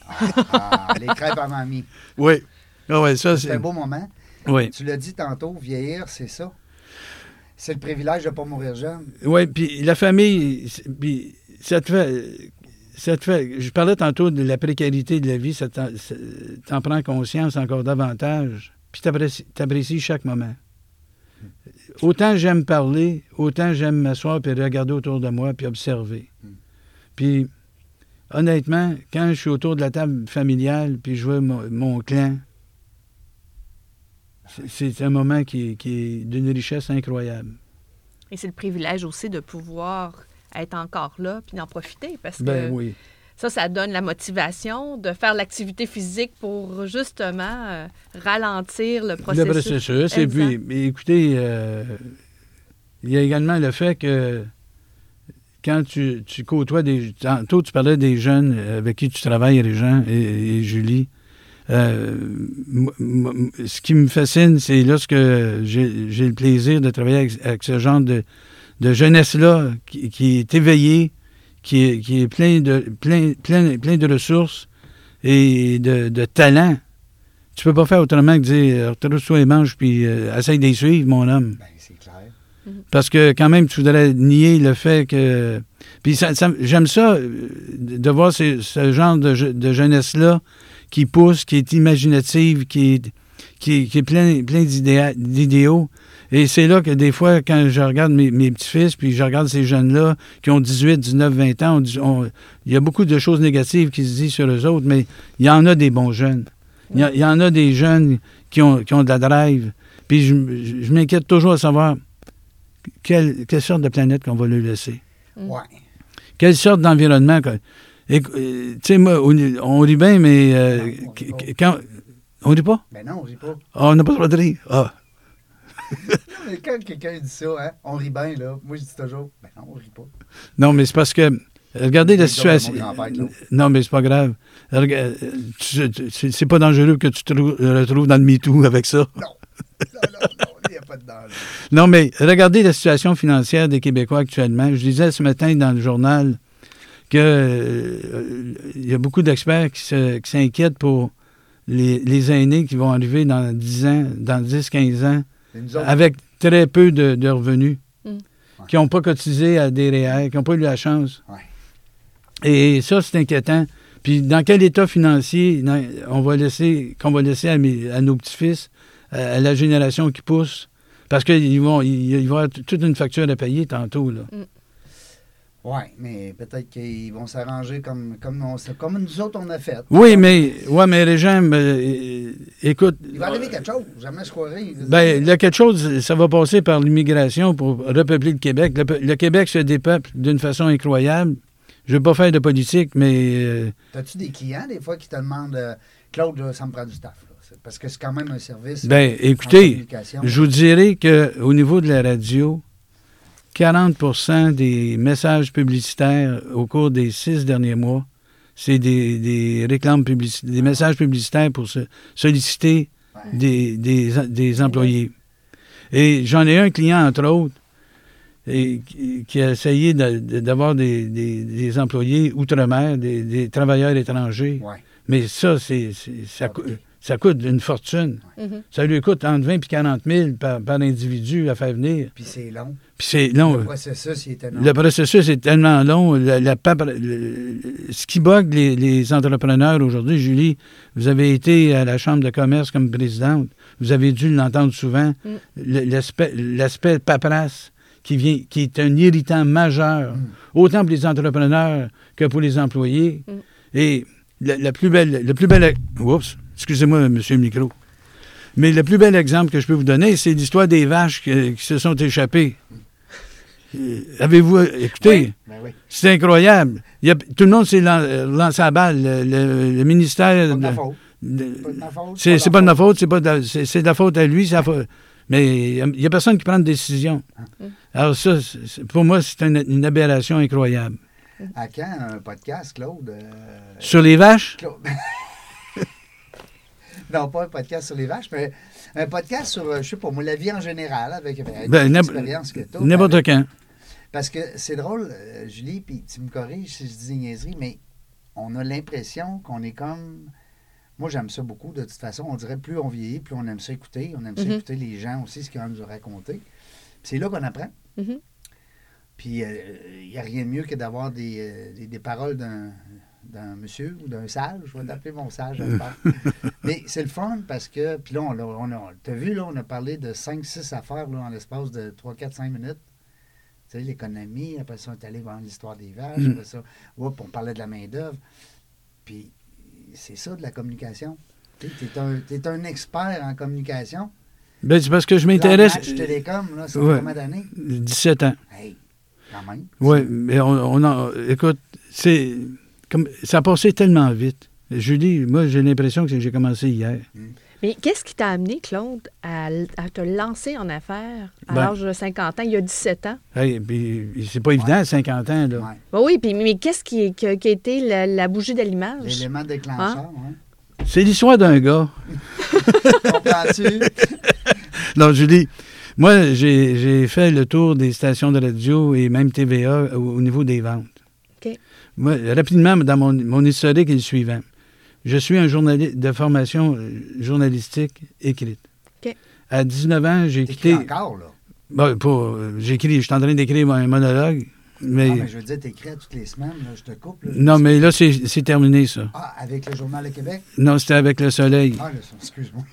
Ah, les crêpes à mamie. (laughs) Oui. Ah ouais, ça C'est un beau moment. Oui. Tu l'as dit tantôt, vieillir, c'est ça. C'est le privilège de ne pas mourir jeune. Oui, puis la famille, puis ça te fait. Ça te fait. Je parlais tantôt de la précarité de la vie, ça t'en prends conscience encore davantage, puis t'apprécies chaque moment. Autant j'aime parler, autant j'aime m'asseoir puis regarder autour de moi puis observer. Mm. Puis, honnêtement, quand je suis autour de la table familiale puis je vois mon, mon clan, c'est- c'est un moment qui, qui est d'une richesse incroyable. Et c'est le privilège aussi de pouvoir être encore là puis d'en profiter parce que Ben oui. Ça, ça donne la motivation de faire l'activité physique pour justement euh, ralentir le processus. Le processus. Et puis, écoutez, euh, il y a également le fait que quand tu, tu côtoies des. Tantôt, tu parlais des jeunes avec qui tu travailles, Régent et, et Julie. Euh, ce qui me fascine, c'est lorsque j'ai j'ai le plaisir de travailler avec, avec ce genre de, de jeunesse-là qui, qui est éveillée, qui est, qui est plein, de, plein, plein, plein de ressources et de, de talent. Tu peux pas faire autrement que dire retrouve-toi les manches puis euh, essaye de les suivre, mon homme. Ben, c'est clair. Parce que quand même, tu voudrais nier le fait que. Puis ça- ça- j'aime ça, euh, de voir ce, ce genre de, de jeunesse-là qui pousse, qui est imaginative, qui est, qui est, qui est plein, plein d'idéa- d'idéaux. Et c'est là que des fois, quand je regarde mes, mes petits-fils, puis je regarde ces jeunes-là qui ont 18, 19, 20 ans, on dit- on- il y a beaucoup de choses négatives qui se disent sur eux autres, mais il y en a des bons jeunes. Il y, a- il y en a des jeunes qui ont, qui ont de la drive. Puis je, je- je m'inquiète toujours à savoir quelle, quelle sorte de planète qu'on va lui laisser. Mm. Ouais. Quelle sorte d'environnement. tu sais, moi, on, on rit bien, mais euh, Non, on rit qu- pas. quand. On rit pas? Ben non, on rit pas. Ah, on n'a pas le droit de rire. Ah. Mais quand quelqu'un dit ça, hein, on rit bien, là. Moi, je dis toujours, ben non, on rit pas. Non, mais c'est parce que. Regardez la situation. Claude. Non, mais c'est pas grave. Euh, C'est pas dangereux que tu te trou- retrouves dans le MeToo avec ça. Non, non, non, non, il n'y a pas de danger. Non, mais regardez la situation financière des Québécois actuellement. Je disais ce matin dans le journal que euh, il y a beaucoup d'experts qui s'inquiètent pour les, les aînés qui vont arriver dans 10 ans, dans 10, 15 ans, avec très peu de, de revenus, Mm. qui n'ont pas cotisé à des REER, qui n'ont pas eu la chance. Ouais. Et ça, c'est inquiétant. Puis dans quel état financier dans- on va laisser, qu'on va laisser à, mes- à nos petits-fils, à, à la génération qui pousse? Parce qu'ils vont, ils, ils vont avoir toute une facture à payer tantôt. Là. Oui, mais peut-être qu'ils vont s'arranger comme, comme, on- comme nous autres, on a fait. Oui, mais, ouais, mais Régent, euh, écoute, Il va arriver quelque chose, jamais je croirais. Ben, là, quelque chose, ça va passer par l'immigration pour repeupler le Québec. Le, le Québec se dépeuple d'une façon incroyable. Je ne veux pas faire de politique, mais euh, As-tu des clients, des fois, qui te demandent euh, Claude, là, ça me prend du staff. là? Parce que c'est quand même un service. ben, en écoutez, je vous dirais qu'au niveau de la radio, 40% des messages publicitaires au cours des six derniers mois, c'est des, des réclames publicitaires, des messages publicitaires pour se- solliciter des, des, des employés. Et j'en ai un client, entre autres, et, qui, a essayé d'avoir des, des- des employés outre-mer, des, des travailleurs étrangers. Ouais. Mais ça, c'est, ça. Ça coûte une fortune. Mhm. Ça lui coûte entre 20 et 40 000 par, par individu à faire venir. Puis c'est long. Puis c'est long. Le processus, il était long. Le processus est tellement long. La, la papera- le- ce qui bug les, les entrepreneurs aujourd'hui, Julie, vous avez été à la Chambre de commerce comme présidente. Vous avez dû l'entendre souvent. Mm. L'aspect, l'aspect paperasse qui, vient, qui est un irritant majeur, Mm. autant pour les entrepreneurs que pour les employés. Mm. Et la, la plus belle... Le plus bel oups, excusez-moi, monsieur le micro. Mais le plus bel exemple que je peux vous donner, c'est l'histoire des vaches qui se sont échappées. Euh, Avez-vous euh, écouté? Oui. Ben oui. C'est incroyable. Il y a- tout le monde s'est euh, lancé à balle. Le, le- le ministère. De- Pas de ma faute. c'est c'est pas de ma faute, c'est pas de la- c'est c'est de la faute à lui, c'est la faute- Mais il n'y a personne qui prend de décision. Ah. Alors ça, c'est- c'est- pour moi, c'est une, une aberration incroyable. À quand un podcast, Claude? euh, Sur les vaches, Claude. (laughs) non, pas un podcast sur les vaches, mais un podcast sur, euh, je sais pas, moi, la vie en général, avec, avec Ben, l'expérience que tu n'importe quand. Parce que c'est drôle, euh, Julie, puis tu me corriges si je dis des niaiseries, mais on a l'impression qu'on est comme. Moi, j'aime ça beaucoup, de toute façon. On dirait plus on vieillit, plus on aime ça écouter. On aime ça Mhm. écouter les gens aussi, ce qu'ils ont nous raconter. Puis c'est là qu'on apprend. Mhm. Puis il n'y a rien de mieux que d'avoir des, euh, des, des paroles d'un d'un monsieur ou d'un sage. Je vais t'appeler mon sage. (laughs) Mais c'est le fun parce que, puis là, on, on a, t'as vu, là, on a parlé de 5-6 affaires là, en l'espace de 3, 4, 5 minutes. Tu sais, l'économie, après ça, on est allé voir l'histoire des vaches, Mm. après ça, oups, on parlait de la main-d'œuvre. Puis c'est ça de la communication. Tu es un, t'es un expert en communication. Ben, c'est parce que je m'intéresse. Télécom, là, ça fait Ouais. combien d'années? 17 ans. Hey, quand même. Oui, mais on, on en. Écoute, c'est. Comme, ça a passé tellement vite. Julie, moi, j'ai l'impression que j'ai commencé hier. Mais qu'est-ce qui t'a amené, Claude, à, à te lancer en affaires à Ben- l'âge de 50 ans, il y a 17 ans? Hey, c'est pas évident, à 50 ans, là. Ouais. Ben oui, puis, mais qu'est-ce qui, qui a qui a été la, la bougie d'allumage? L'élément déclencheur, Hein? ouais. C'est l'histoire d'un gars. (laughs) Comprends-tu? (laughs) Non, Julie, moi, j'ai j'ai fait le tour des stations de radio et même TVA au, au niveau des ventes. Moi, rapidement, dans mon, mon historique est le suivant. Je suis un journaliste de formation euh, journalistique écrite. OK. À 19 ans, j'ai quitté. encore, là? Ben, pas, euh, j'écris, je suis en train d'écrire un monologue. Mais, Non, mais je veux dire, t'écris à toutes les semaines, là, je te coupe. Là, non, mais là, c'est c'est terminé, ça. Ah, avec le Journal de Québec? Non, c'était avec le soleil. Ah, excuse-moi.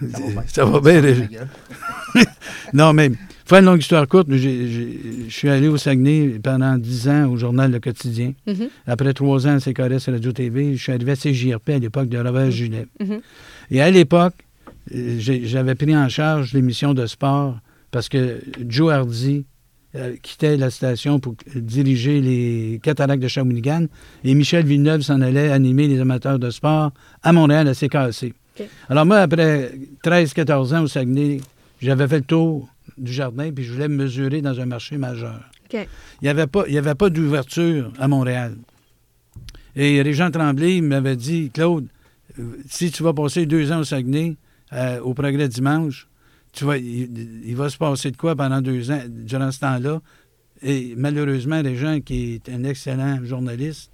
Ça va bien. Ça va bien. (laughs) Non, mais, faire une longue histoire courte, je suis allé au Saguenay pendant 10 ans au journal Le Quotidien. Mhm, Après trois ans à CKRS Radio-TV, je suis arrivé à CJRP à l'époque de Robert Gilet. mhm. Et à l'époque, euh, j'avais pris en charge l'émission de sport parce que Joe Hardy euh, quittait la station pour diriger les cataractes de Shawinigan et Michel Villeneuve s'en allait animer les amateurs de sport à Montréal à CKC. Alors moi, après 13-14 ans au Saguenay, j'avais fait le tour du jardin puis je voulais me mesurer dans un marché majeur. Il n'y avait pas, il y avait pas d'ouverture à Montréal. Et Régent Tremblay m'avait dit, Claude, euh, si tu vas passer deux ans au Saguenay, euh, au Progrès Dimanche, tu vas, il, il va se passer de quoi pendant deux ans, durant ce temps-là? Et malheureusement, Régent, qui est un excellent journaliste,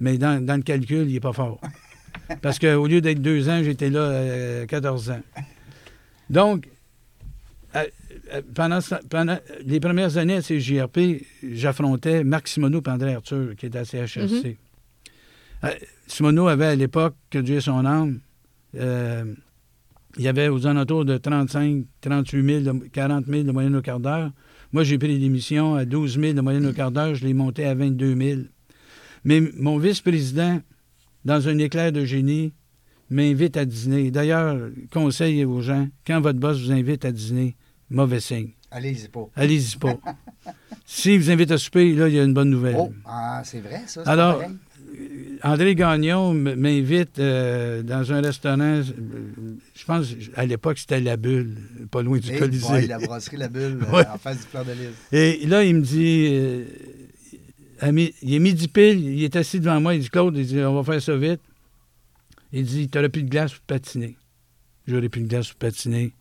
mais dans, dans le calcul, il n'est pas fort. Parce qu'au lieu d'être deux ans, j'étais là euh, 14 ans. Donc, euh, euh, pendant, les premières années à CJRP, j'affrontais Marc Simoneau et André Arthur, qui était à CHRC. Euh, Simoneau avait à l'époque, que Dieu son âme, il y avait aux alentours de 35, 38 000, de- 40 000 de moyenne au quart d'heure. Moi, j'ai pris l'émission à 12 000 de moyenne au quart d'heure. Je l'ai monté à 22 000. Mais mon vice-président, dans un éclair de génie, m'invite à dîner. D'ailleurs, conseil aux gens, quand votre boss vous invite à dîner, mauvais signe. Allez-y pas. Allez-y pas. (laughs) S'il vous invite à souper, là, il y a une bonne nouvelle. Oh, ah, c'est vrai, ça. Alors, pareil. André Gagnon m'invite euh, dans un restaurant, euh, je pense, à l'époque, c'était La Bulle, pas loin du Hey Colisée. boy, la brasserie La Bulle, euh, (laughs) Ouais. en face du Fleur de Lys. Et là, il me dit, euh, mi- il est midi pile, il est assis devant moi, il dit, Claude, il dit, on va faire ça vite. Il dit, tu plus de glace pour patiner. J'aurais plus de glace pour patiner.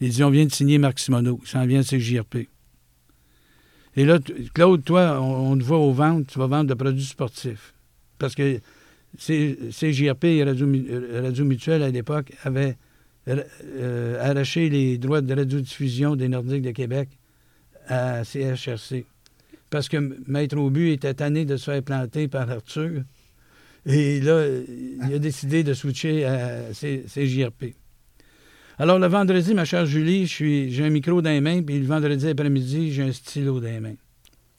Il dit, on vient de signer Marc Simoneau, il s'en vient de CJRP. Et là, Claude, toi, on, te voit aux ventes, tu vas vendre de produits sportifs. Parce que CJRP et euh, Radio Mutuelle, à l'époque, avaient euh, arraché les droits de radiodiffusion des Nordiques de Québec à CHRC. Parce que Maître Aubu était tanné de se faire planter par Arthur. Et là, il a décidé de switcher à CJRP. Alors, le vendredi, ma chère Julie, je suis- j'ai un micro dans les mains, puis le vendredi après-midi, j'ai un stylo dans les mains.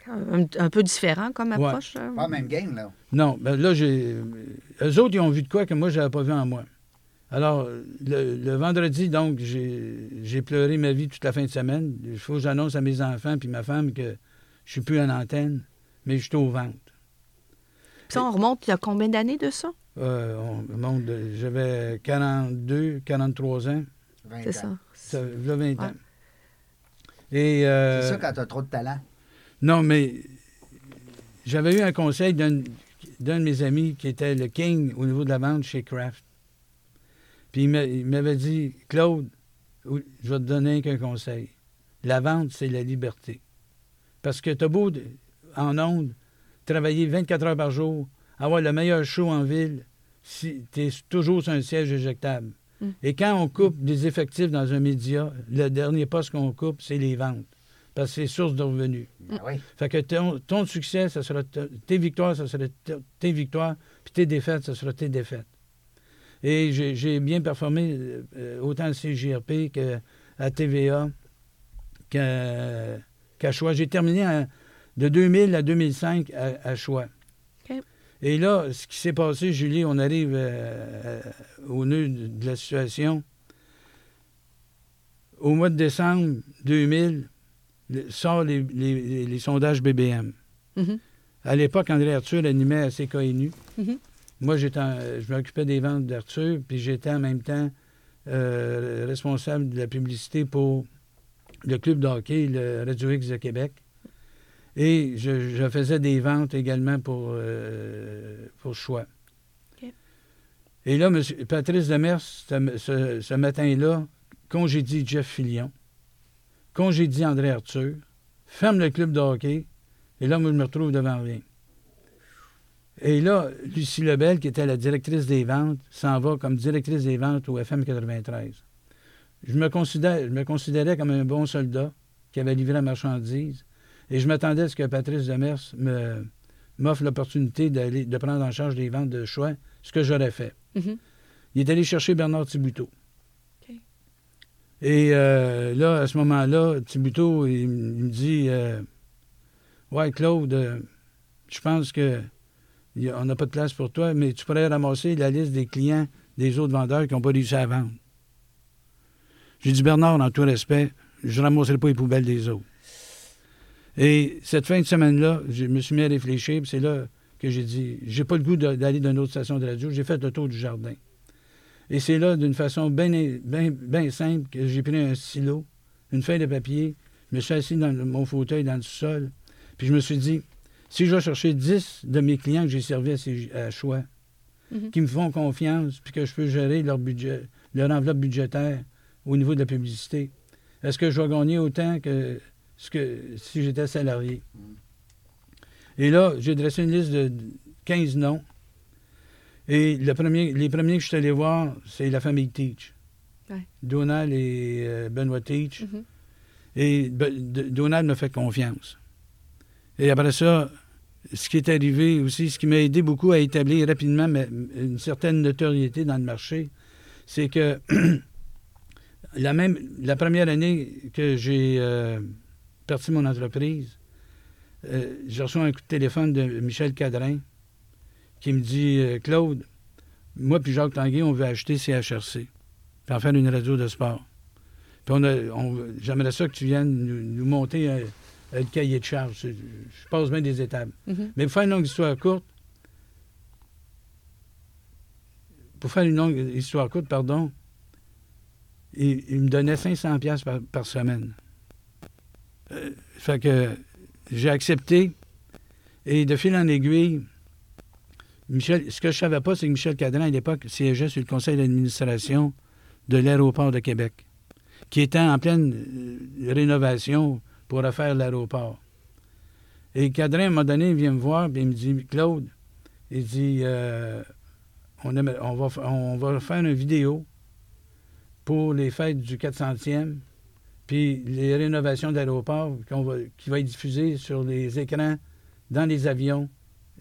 Un, un peu différent comme Ouais. approche. euh. Pas la même game, là. Non, ben là, j'ai. Eux autres, ils ont vu de quoi que moi, je n'avais pas vu en moi. Alors, le, le vendredi, donc, j'ai j'ai pleuré ma vie toute la fin de semaine. Il faut que j'annonce à mes enfants puis ma femme que je suis plus en antenne, mais je suis aux ventes. Puis ça, on remonte il y a combien d'années de ça? Euh, on monte de- J'avais 42, 43 ans. 20 C'est ans. ça. Ça fait 20 ans. Et. euh, C'est ça quand t'as trop de talent. Non, mais j'avais eu un conseil d'un d'un de mes amis qui était le king au niveau de la vente chez Kraft. Puis il m'a- il m'avait dit, Claude, je vais te donner qu'un conseil. La vente, c'est la liberté. Parce que tu as beau, en ondes, travailler 24 heures par jour, avoir le meilleur show en ville, si tu es toujours sur un siège éjectable. Mm. Et quand on coupe des effectifs dans un média, le dernier poste qu'on coupe, c'est les ventes. Parce que c'est source de revenus. Ben oui. Fait que ton, ton succès, ça sera te- tes victoires, ça sera te- tes victoires, puis tes défaites, ça sera tes défaites. Et j'ai j'ai bien performé euh, autant à CJRP qu'à TVA, qu'à qu'à Choix. J'ai terminé en- de 2000 à 2005 à, à Choix. Et là, ce qui s'est passé, Julie, on arrive euh, euh, au nœud de la situation. Au mois de décembre 2000, le- sort les, les- les- les sondages BBM. Mhm. À l'époque, André Arthur animait à CKNU. Mhm. Moi, j'étais je m'occupais des ventes d'Arthur, puis j'étais en même temps euh, responsable de la publicité pour le club de hockey, le Radio X de Québec. Et je, je faisais des ventes également pour, euh, pour Choix. Et là, monsieur, Patrice Demers, ce, ce- ce matin-là, congédie Jeff Fillion, congédie André Arthur, ferme le club de hockey, et là, moi, je me retrouve devant rien. Et là, Lucie Lebel, qui était la directrice des ventes, s'en va comme directrice des ventes au FM 93. Je me, considère, je me considérais comme un bon soldat qui avait livré la marchandise. Et je m'attendais à ce que Patrice Demers me, m'offre l'opportunité d'aller, de prendre en charge les ventes de choix, ce que j'aurais fait. Mhm. Il est allé chercher Bernard Thibuteau. Et euh, là, à ce moment-là, Thibuteau, il, il me dit euh, Ouais, Claude, euh, je pense que il y a- on n'a pas de place pour toi, mais tu pourrais ramasser la liste des clients des autres vendeurs qui n'ont pas réussi à vendre. J'ai dit Bernard, en tout respect, je ne ramasserai pas les poubelles des autres. Et cette fin de semaine-là, je me suis mis à réfléchir, c'est là que j'ai dit j'ai pas le goût d'aller dans une autre station de radio. J'ai fait le tour du jardin. Et c'est là, d'une façon bien simple, que j'ai pris un stylo, une feuille de papier, je me suis assis dans le- mon fauteuil dans le sol, puis je me suis dit si je vais chercher 10 de mes clients que j'ai servis à, ces- à choix, Mhm. qui me font confiance, puis que je peux gérer leur budget, leur enveloppe budgétaire au niveau de la publicité, est-ce que je vais gagner autant que, ce que si j'étais salarié? Et là, j'ai dressé une liste de 15 noms. Et le premier, les premiers que je suis allé voir, c'est la famille Teach. Ouais. Donald et euh, Benoît Teach. Mhm. Et ben, Donald m'a fait confiance. Et après ça, ce qui est arrivé aussi, ce qui m'a aidé beaucoup à établir rapidement ma- une certaine notoriété dans le marché, c'est que (clears throat) la même la première année que j'ai euh, parti mon entreprise, euh, j'ai reçu un coup de téléphone de Michel Cadrin qui me dit euh, Claude, moi puis Jacques Tanguay, on veut acheter CHRC, puis en faire une radio de sport. Puis on a- on- j'aimerais ça que tu viennes nous, nous monter un, un cahier de charge. Je, je passe bien des étapes. Mhm. Mais pour faire une longue histoire courte, pour faire une longue histoire courte, pardon, il, me donnait 500 pièces par, semaine. Euh, fait que j'ai accepté. Et de fil en aiguille, Michel, ce que je savais pas, c'est que Michel Cadran, à l'époque, siégeait sur le conseil d'administration de l'aéroport de Québec, qui était en pleine euh, rénovation pour refaire l'aéroport. Et Cadrin, moment donné, il vient me voir, puis il me dit Claude, il dit euh, on, va, on va faire une vidéo pour les fêtes du 400e, puis les rénovations d'aéroport qu'on va- qui va être diffusée sur les écrans dans les avions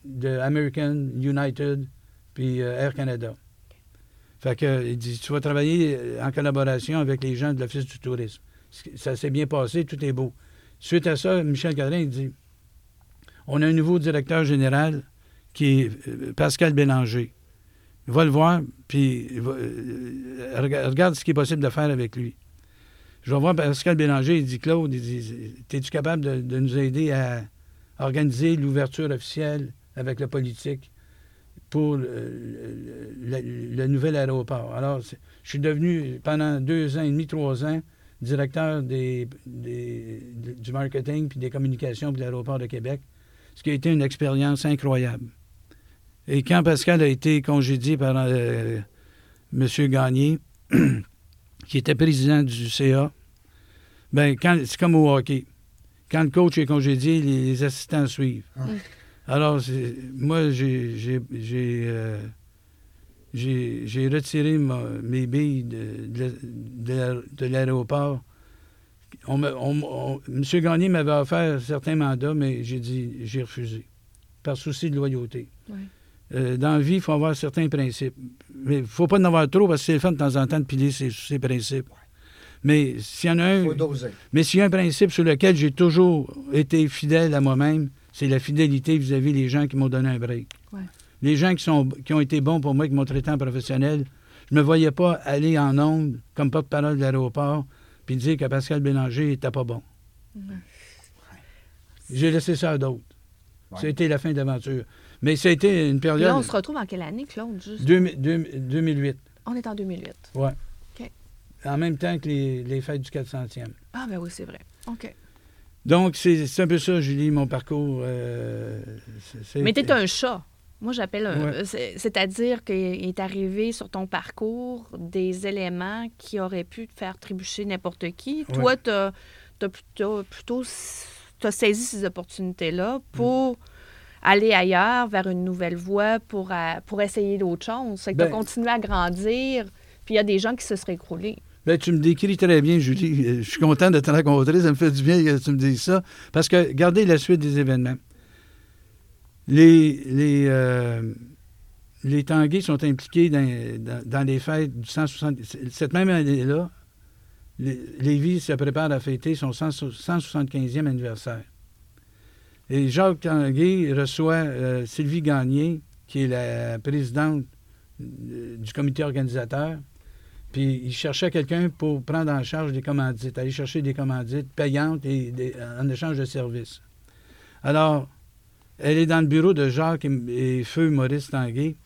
de American, United, puis euh, Air Canada. Fait il dit, tu vas travailler euh, en collaboration avec les gens de l'Office du tourisme. Ça s'est bien passé, tout est beau. Suite à ça, Michel Cadrin, dit, on a un nouveau directeur général qui est euh, Pascal Bélanger. Va le voir, puis euh, rega- regarde ce qui est possible de faire avec lui. Je vais voir Pascal Bélanger, il dit Claude, il dit Es-tu capable de, de nous aider à organiser l'ouverture officielle avec le politique pour le, nouvel aéroport? Alors, je suis devenu pendant deux ans et demi, trois ans, directeur du marketing puis des communications pour l'aéroport de Québec, ce qui a été une expérience incroyable. Et quand Pascal a été congédié par euh, M. Gagné, (clears throat) qui était président du CA, ben, c'est comme au hockey. Quand le coach est congédié, les, les assistants suivent. Ah. Alors, moi, j'ai, euh, retiré ma- mes billes de, de, de l'aé- de l'aéroport. On me- on- on- M. Gagné m'avait offert certains mandats, mais j'ai dit, j'ai refusé, par souci de loyauté. Ouais. Euh, dans la vie, il faut avoir certains principes. Mais il ne faut pas en avoir trop parce que c'est le fun de temps en temps de piler ses, ses principes. Mais s'il y en a un. faut doser. Mais s'il y a un principe sur lequel j'ai toujours été fidèle à moi-même, c'est la fidélité vis-à-vis des gens qui m'ont donné un break. Ouais. Les gens qui, sont, qui ont été bons pour moi, qui m'ont traité en professionnel, je ne me voyais pas aller en ondes comme porte-parole de l'aéroport puis dire que Pascal Bélanger n'était pas bon. Ouais. J'ai laissé ça à d'autres. Ouais. Ça a été la fin de l'aventure. Mais ça a été une période... là, on se retrouve en quelle année, Claude? Juste? deux- deux- 2008. On est en 2008. En même temps que les, les fêtes du 400e. Ah, ben oui, c'est vrai. OK. Donc, c'est un peu ça, Julie, mon parcours. euh, Mais t'es un chat. Moi, j'appelle un. Ouais. C'est-à-dire qu'il est arrivé sur ton parcours des éléments qui auraient pu te faire trébucher n'importe qui. Ouais. Toi, t'as as plutôt, plutôt t'as saisi ces opportunités-là pour aller ailleurs, vers une nouvelle voie, pour, à- pour essayer d'autres choses. C'est que t'as Ben- continué à grandir, puis il y a des gens qui se seraient écroulés. Ben, tu me décris très bien, Julie. Euh, Je suis content de te rencontrer. Ça me fait du bien que tu me dises ça. Parce que, regardez la suite des événements. Les, les, euh, les sont impliqués dans, dans- dans les fêtes du 160... Cette même année-là, Lévis se prépare à fêter son 100 175e anniversaire. Et Jacques Tanguay reçoit euh, Sylvie Gagné, qui est la présidente euh, du comité organisateur, puis il cherchait quelqu'un pour prendre en charge des commandites, aller chercher des commandites payantes en échange de services. Alors, elle est dans le bureau de Jacques et, Feu Maurice Tanguay.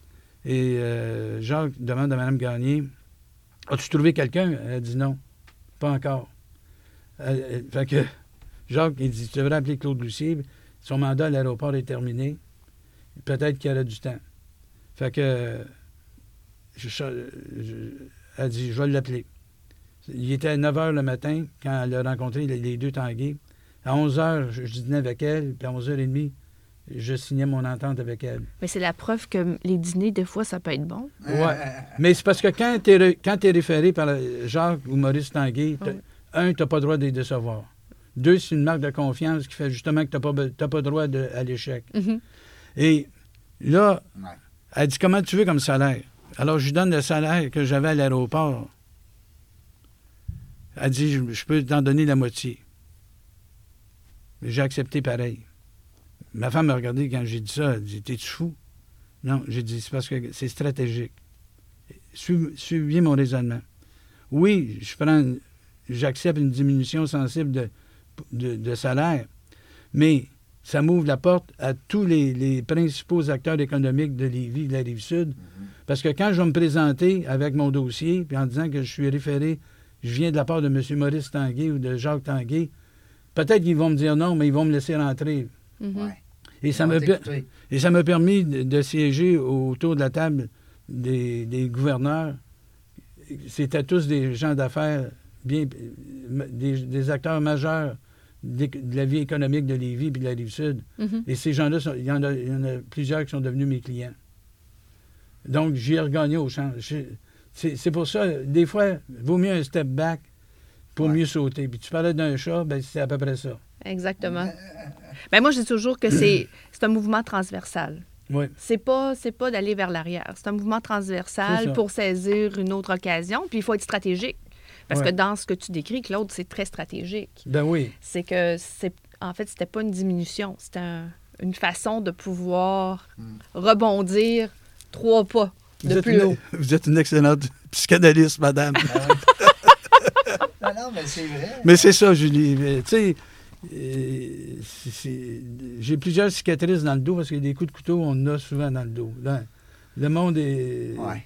Et euh, Jacques demande à Mme Gagné As-tu trouvé quelqu'un? Elle dit non, pas encore. Elle- fait que Jacques, il dit Tu devrais appeler Claude Lucier. Son mandat à l'aéroport est terminé. Peut-être qu'il y aura du temps. Fait que je, je- elle dit, je vais l'appeler. Il était à 9 h le matin quand elle a rencontré les, deux Tanguay. À 11 h, je, je dînais avec elle, puis à 11h30, je signais mon entente avec elle. Mais c'est la preuve que les dîners, des fois, ça peut être bon. Ouais. Mais c'est parce que quand tu es, référé par euh, Jacques ou Maurice Tanguay, un, tu n'as pas le droit de les décevoir. Deux, c'est une marque de confiance qui fait justement que tu n'as pas, t'as pas droit de- à l'échec. Mhm. Et là, Ouais. elle dit Comment tu veux comme salaire? Alors, je lui donne le salaire que j'avais à l'aéroport. Elle dit Je, je peux t'en donner la moitié. J'ai accepté pareil. Ma femme m'a regardé quand j'ai dit ça. Elle dit T'es-tu fou? Non, j'ai dit C'est parce que c'est stratégique. Suiv- Suivez mon raisonnement. Oui, je prends, j'accepte une diminution sensible de, de, de salaire, mais ça m'ouvre la porte à tous les, les principaux acteurs économiques de Lévis, de la Rive-Sud. Parce que quand je vais me présenter avec mon dossier, puis en disant que je suis référé, je viens de la part de M. Maurice Tanguay ou de Jacques Tanguay, peut-être qu'ils vont me dire non, mais ils vont me laisser rentrer. Mhm. Ouais. Et ça On va me per- t'écouter. et ça m'a permis de, de siéger autour de la table des, des gouverneurs. C'était tous des gens d'affaires, bien, des, des acteurs majeurs de la vie économique de Lévis et de la Rive-Sud. Mhm. Et ces gens-là, il y, en a, il y en a plusieurs qui sont devenus mes clients. Donc, j'ai regagné au champ. C'est pour ça, des fois, il vaut mieux un step back pour Ouais. mieux sauter. Puis tu parlais d'un chat, ben c'est à peu près ça. Exactement. (laughs) Ben moi, je dis toujours que (clears throat) c'est un mouvement transversal. Oui. C'est pas, c'est pas d'aller vers l'arrière. C'est un mouvement transversal pour saisir une autre occasion. Puis il faut être stratégique. Parce Ouais. que dans ce que tu décris, Claude, c'est très stratégique. Ben oui. C'est que c'est en fait, c'était pas une diminution. C'était un- une façon de pouvoir rebondir trois pas Vous de plus une, haut. (laughs) vous êtes une excellente psychanalyste, madame. (laughs) Non, non, mais c'est vrai. Mais c'est ça, Julie. Mais, Tu sais, euh, j'ai plusieurs cicatrices dans le dos parce que des coups de couteau, on en a souvent dans le dos. Là, le monde est. Ouais.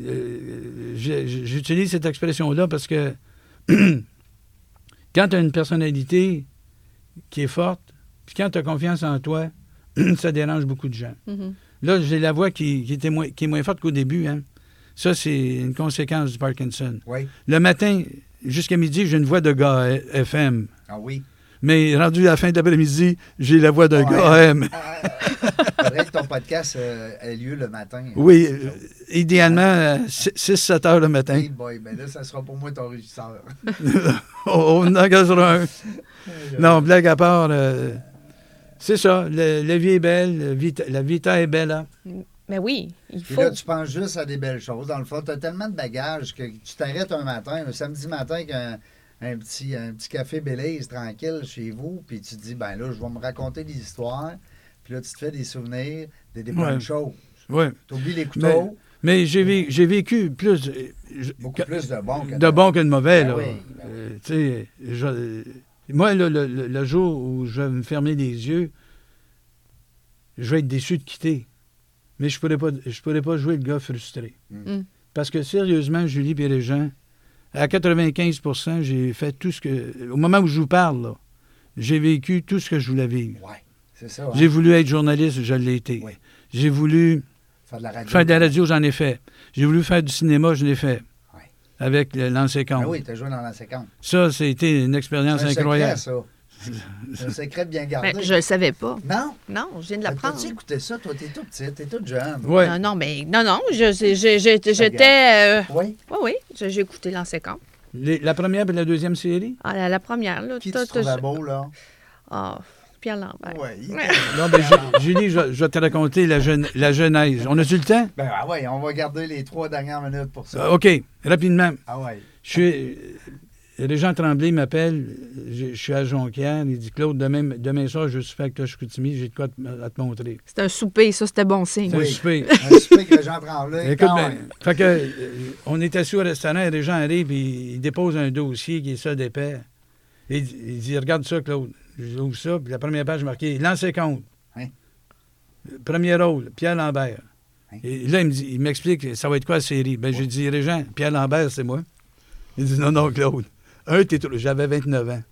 Euh, J'utilise cette expression-là parce que (clears throat) quand tu as une personnalité qui est forte, puis quand tu as confiance en toi, (clears throat) ça dérange beaucoup de gens. Mhm. Là, j'ai la voix qui, qui était moins, qui est moins forte qu'au début. Hein. Ça, c'est une conséquence du Parkinson. Oui. Le matin, jusqu'à midi, j'ai une voix de gars FM. Ah oui. Mais rendu à la fin d'après-midi, j'ai la voix d'un Ouais. gars (laughs) faudrait que ton podcast euh, ait lieu le matin. Oui, euh, idéalement, 6-7 heures le matin. Hey boy, ben là, ça sera pour moi ton régisseur. (laughs) on on en engagera un. Non, blague à part, euh, c'est ça. le- la vie est belle, la vita, la vita est belle. hein. Mais oui, il faut. là, tu penses juste à des belles choses. Dans le fond, tu as tellement de bagages que tu t'arrêtes un matin, un samedi matin, avec un, petit, un petit café Belize tranquille chez vous, puis tu te dis, ben là, je vais me raconter des histoires. Puis là, tu te fais des souvenirs, des, des bonnes Ouais. choses. Ouais. Tu oublies les couteaux, Mais j'ai vé- j'ai vécu plus euh, je- beaucoup que- plus de bons que de bons que de mauvais. Ben là. oui, ben oui. Euh, tu sais, je- euh, moi, là, le, le- le jour où je vais me fermer les yeux, je vais être déçu de quitter. Mais je ne pourrais, pas- je pourrais pas jouer le gars frustré. Mm. Parce que sérieusement, Julie gens, à 95% j'ai fait tout ce que. Au moment où je vous parle, j'ai vécu tout ce que je voulais vivre. Ouais, c'est ça. hein. J'ai voulu être journaliste, je l'ai été. Oui. J'ai voulu Faire de la radio. faire de la radio, j'en ai fait. J'ai voulu faire du cinéma, je l'ai fait. Avec le lancer Ah oui, tu as joué dans la séquence. Ça, c'était une expérience incroyable. secret, ça. C'est un secret bien gardé. Ben, je le savais pas. Non? Non, je viens de Ben, l'apprendre. T'as-tu écouté ça? Toi, t'es tout petit, t'es toute jeune. Ouais. Non, non, mais non, non, je- je- je- je- j'étais. euh, Oui. Oui, oui, j'ai écouté. Les- la première et la deuxième série? Ah, la, la première, là. Qui tu trouvais beau, là? Ah, Pierre Lambert. Oui. Non, ben, (laughs) Ju- Julie, je, je vais te raconter la, jeune- la genèse. On a-tu le temps? Ben, ah ouais, on va garder les trois dernières minutes pour ça. Euh, OK, rapidement. Ah ouais. Je suis. Euh, Régent Tremblay m'appelle, je, je suis à Jonquière, il dit Claude, demain, demain soir, je suis avec toi, Chicoutimi, j'ai de quoi te- à te montrer. C'était un souper, ça, c'était bon signe. C'est un Oui. souper. (laughs) Un souper que Jean Tremblay. Écoute, quand ben, même. fait que, euh, on est assis au restaurant, et les gens arrivent, et ils déposent un dossier qui est ça d'épais. Et il, dit Regarde ça, Claude. J'ouvre ça, puis la première page marquée Lancez compte. Hein? Premier rôle, Pierre Lambert. Hein? Et là, il me dit- il m'explique ça va être quoi la série? Ben, j'ai dit Régent, Pierre Lambert, c'est moi. Il dit Non, non, Claude. Un, t'es trop- J'avais 29 ans.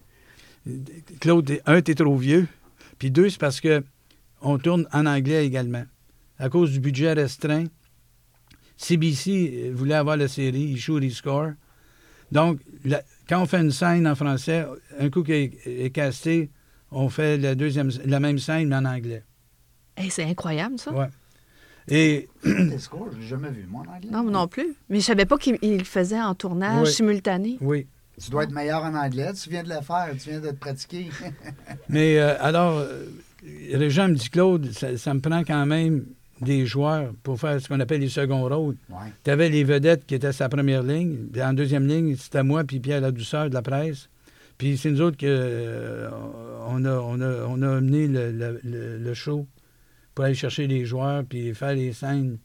Claude, un, t'es trop vieux. Puis deux, c'est parce que on tourne en anglais également. À cause du budget restreint, CBC voulait avoir la série He Shoot, Score. Donc, la- quand on fait une scène en français, un coup qui est, est casté, on fait la, deuxième, la même scène, mais en anglais. Hey, c'est incroyable, ça. Ouais. Et je l'ai jamais vu, moi, en anglais. Non, non plus. Mais je savais pas qu'il il le faisait en tournage Oui. simultané. oui. Tu dois être meilleur en anglais. Tu viens de le faire. Tu viens de te pratiquer. (laughs) Mais euh, alors, euh, Régent me dit, Claude, ça, ça me prend quand même des joueurs pour faire ce qu'on appelle les seconds rôles. ouais. Tu avais les vedettes qui étaient sa première ligne. Puis en deuxième ligne, c'était moi puis Pierre Ladouceur de la presse. Puis c'est nous autres que euh, on, a, on, a, on a amené le, le- le- le show pour aller chercher les joueurs puis faire les scènes,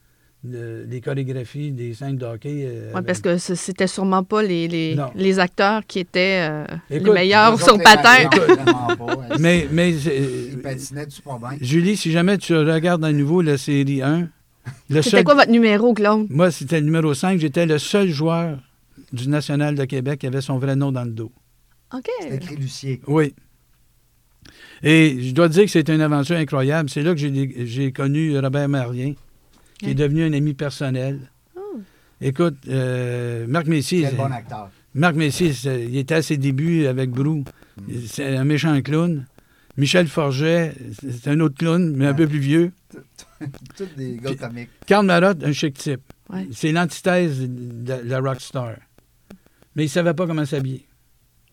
de- les chorégraphies des scènes de hockey. euh, Oui, parce que ce- c'était sûrement pas les, les, les acteurs qui étaient euh, les meilleurs sur patin. (laughs) Mais, mais Ils patinaient super bien. Julie, si jamais tu regardes à nouveau la série 1, le C'était seul- quoi votre numéro, Claude? moi, c'était le numéro 5. J'étais le seul joueur du National de Québec qui avait son vrai nom dans le dos. OK. C'était écrit Lucier. Oui. Et je dois dire que c'était une aventure incroyable. C'est là que j'ai j'ai connu Robert Marien, qui est devenu un ami personnel. Oh. Écoute, euh, Marc Messier, Quel bon acteur. Marc Messier, c'est- il était à ses débuts avec Brou. C'est un méchant clown. Michel Forget, c'est un autre clown, mais un peu plus vieux. (laughs) Tous des gars comiques. Karl Marotte, un chic type. Ouais. C'est l'antithèse de la rockstar. Mais il savait pas comment s'habiller.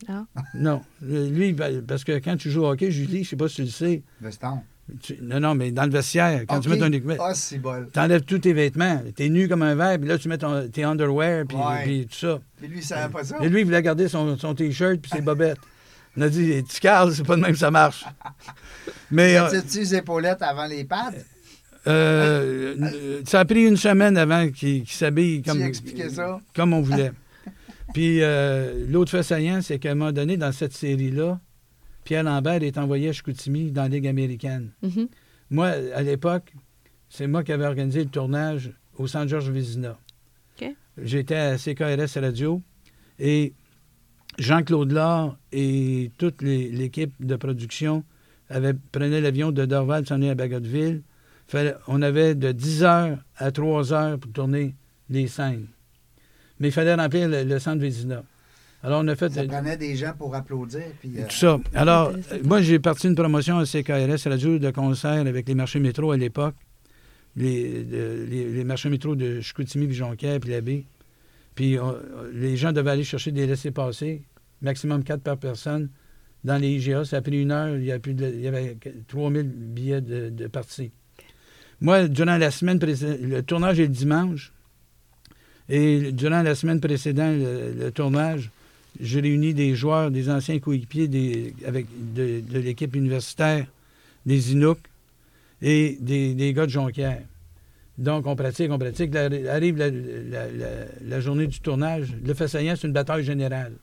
Ah. Non. Euh, Lui, ben, parce que quand tu joues au hockey, Julie, je sais pas si tu le sais. Veston. Tu- non, non, mais dans le vestiaire, quand tu mets ton équipement, Ah, c'est t'enlèves tous tes vêtements. T'es nu comme un verre, puis là, tu mets ton, tes underwear, puis, Ouais. puis tout ça. Mais lui, il savait pas ça. Et lui, il voulait garder son, son T-shirt puis ses bobettes. On a dit, tu Carl, c'est pas de même que ça marche. Mais euh, Tu les épaulettes avant les pattes? euh, euh, ça a pris une semaine avant qu'il s'habille comme, comme on voulait. Puis euh, l'autre fait saillant, c'est qu'à un moment donné, dans cette série-là, Pierre Lambert est envoyé à Chicoutimi dans la Ligue américaine. Mhm. Moi, à l'époque, c'est moi qui avais organisé le tournage au Centre Georges Vézina. J'étais à CKRS Radio et Jean-Claude Laure et toute l'équipe de production avaient, prenaient l'avion de Dorval, s'en à Bagotville. On avait de 10 heures à 3 heures pour tourner les scènes. Mais il fallait remplir le, le centre Vézina. Alors, on a fait Ça prenait des gens pour applaudir. Puis, euh, tout ça. Alors, euh, moi, j'ai parti une promotion à CKRS Radio de concert avec les marchés métro à l'époque. Les, de- les, les marchés métro de Chicoutimi, puis Jonquière, puis Labbé. Puis on- les gens devaient aller chercher des laissés-passer, maximum 4 par personne, dans les IGA. Ça a pris une heure. Il y, a plus de- il y avait 3000 billets de, de partie. Moi, durant la semaine précédente, le tournage est le dimanche. Et durant la semaine précédente, le, le tournage, j'ai réuni des joueurs, des anciens coéquipiers de, l'équipe universitaire, des Inuks et des, gars de Jonquière. Donc, on pratique, on pratique. La- arrive la, journée du tournage. Le fait saillant, c'est une bataille générale.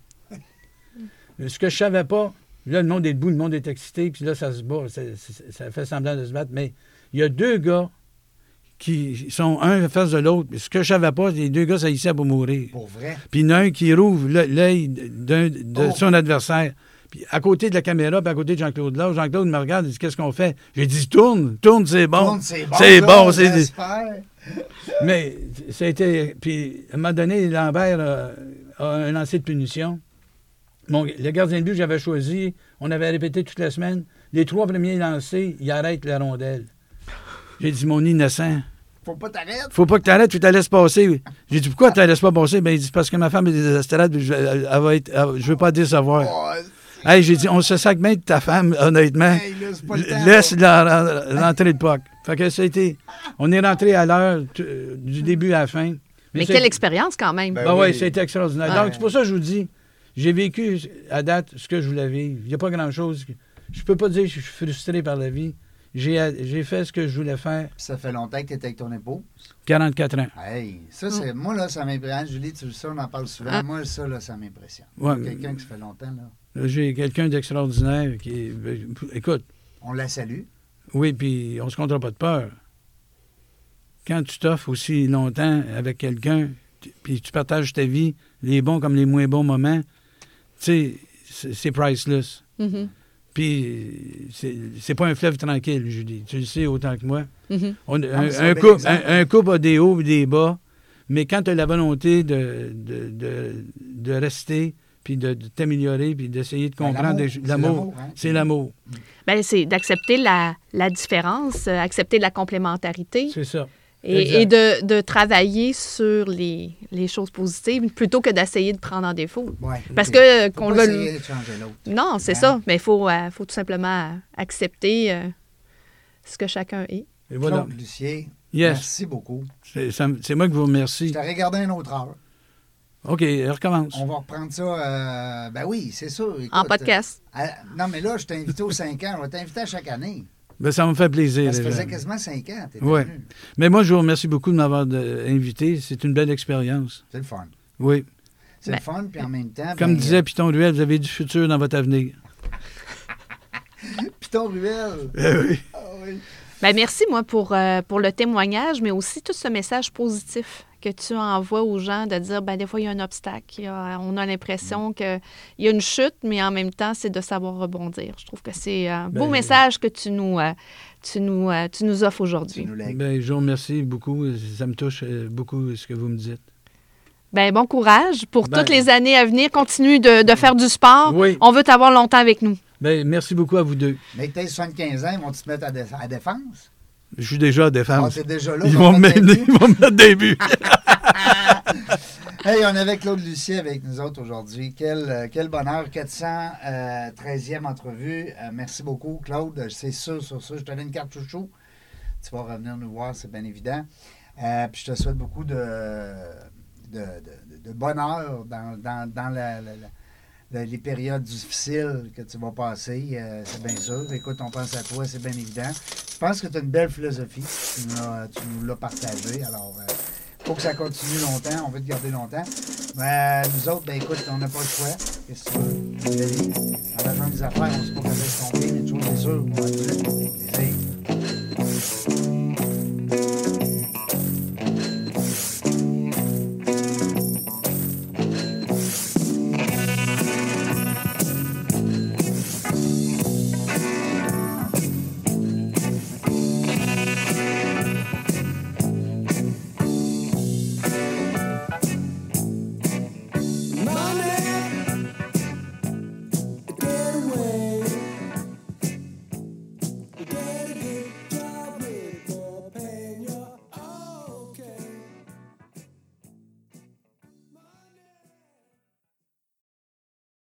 Ce que je savais pas, là, le monde est debout, le monde est excité, puis là, ça se bat, ça fait semblant de se battre. Mais il y a deux gars qui sont un face de l'autre. Ce que je savais pas, les deux gars s'haïssaient pour mourir. Pour vrai? Puis il y en a un qui rouvre l'œil de Oh. son adversaire. Puis à côté de la caméra, puis à côté de Jean-Claude là, Jean-Claude me regarde et dit Qu'est-ce qu'on fait? J'ai dit Tourne, tourne, c'est bon. Tourne, C'est bon. C'est bon, c'est- j'espère. (laughs) Mais ça a été. Puis à un moment donné, Lambert a, a un lancer de punition. Mon- le gardien de but que j'avais choisi, on avait répété toute la semaine. Les trois premiers lancés, il arrête la rondelle. J'ai dit Mon innocent, Faut pas t'arrêter. faut pas que tu arrêtes, tu te laisses passer. J'ai dit Pourquoi tu te laisses pas passer? Ben, il dit Parce que ma femme est désespérée, puis je, elle- elle va être, elle- je veux pas te décevoir. Oh, Hey, j'ai dit, on se sac bien de ta femme, honnêtement. hey, là, c'est pas le temps, Laisse la, la- l'entrée de POC. Fait que ça a été. On est rentré à l'heure tu- du début à la fin. Mais quelle expérience quand même. Ben ouais, oui. c'était extraordinaire. Ouais. Donc, c'est pour ça que je vous dis, j'ai vécu à date ce que je voulais vivre. Il n'y a pas grand-chose. Je peux pas dire que je suis frustré par la vie. J'ai, j'ai fait ce que je voulais faire. Puis Ça fait longtemps que tu étais avec ton époux. 44 ans. Hey, ça, c'est. Moi, là, ça m'impressionne. Julie, tu le sais, on en parle souvent. Ah. Moi, ça, là, ça m'impressionne. Ouais, Quelqu'un qui ça fait longtemps, là. J'ai quelqu'un d'extraordinaire qui. ben, Écoute, On la salue. Oui, puis on se comptera pas de peur. Quand tu t'offres aussi longtemps avec quelqu'un, tu- puis tu partages ta vie, les bons comme les moins bons moments, tu sais, c'est c'est priceless. Mhm, Puis c'est c'est pas un fleuve tranquille, Julie. Tu le sais autant que moi. mhm. On- Ah, un, c'est un un couple, un- un couple a des hauts et des bas, mais quand tu as la volonté de, de, de, de rester, puis de, de t'améliorer, puis d'essayer de Ben, comprendre des- c'est l'amour, hein. c'est l'amour. Ben, c'est d'accepter la, la différence, euh, accepter la complémentarité C'est ça. Et, et de, de travailler sur les, les choses positives plutôt que d'essayer de prendre en défaut. Ouais, Parce que Faut qu'on le essayer de changer l'autre. Non, c'est Hein? ça. Mais il faut, euh, faut tout simplement accepter euh, ce que chacun est. Et voilà. Claude Lucier, Yes. merci beaucoup. C'est moi qui vous remercie. Je t'ai regardé une autre heure. OK, recommence. On va reprendre ça. euh, ben oui, c'est ça. Écoute, En podcast. euh, à- non, mais là, je t'ai invité aux 5 ans. On va t'inviter à chaque année. Ben, ça me fait plaisir. Ça faisait quasiment 5 ans. venu. Mais moi, je vous remercie beaucoup de m'avoir de- invité. C'est une belle expérience. C'est le fun. Oui. C'est Ben- le fun, puis en même temps. Comme ben, disait Piton Ruel, vous avez du futur dans votre avenir. (laughs) Piton Ruel. Eh oui. Ah oui. Ben, merci, moi, pour, euh, pour le témoignage, mais aussi tout ce message positif que tu envoies aux gens de dire, ben, des fois, il y a un obstacle. a- on a l'impression qu'il y a une chute, mais en même temps, c'est de savoir rebondir. Je trouve que c'est un beau Ben, message que tu nous, euh, tu nous, euh, tu nous offres aujourd'hui. Ben, je vous remercie beaucoup. Ça me touche euh, beaucoup ce que vous me dites. Ben, bon courage pour Ben- toutes les années à venir. Continue de, de faire du sport. Oui. On veut t'avoir longtemps avec nous. Ben, merci beaucoup à vous deux. Mais que t'aies 75 ans, ils vont te mettre à, dé- à défense? Je suis déjà à Ah, défense. déjà là. ils, on vont mettre ils vont me mettre des buts. Hey, on avait Claude Lucier avec nous autres aujourd'hui. Quel, euh, quel bonheur. 413e entrevue. Euh, merci beaucoup, Claude. C'est sûr, sur ça. Je te donne une carte chouchou. Tu vas revenir nous voir, c'est bien évident. Euh, puis je te souhaite beaucoup de, de, de- de bonheur dans, dans, dans la- la- la- la- les périodes difficiles que tu vas passer, euh, c'est bien sûr. Écoute, on pense à toi, c'est bien évident. Je pense que tu as une belle philosophie. Tu nous l'as partagée. Alors, euh, pour que ça continue longtemps, on veut te garder longtemps. Mais euh, nous autres, ben écoute, on n'a pas le choix. Qu'est-ce que tu veux? En faisant des affaires, on ne sait pas comment se tromper, mais toujours, c'est sûr,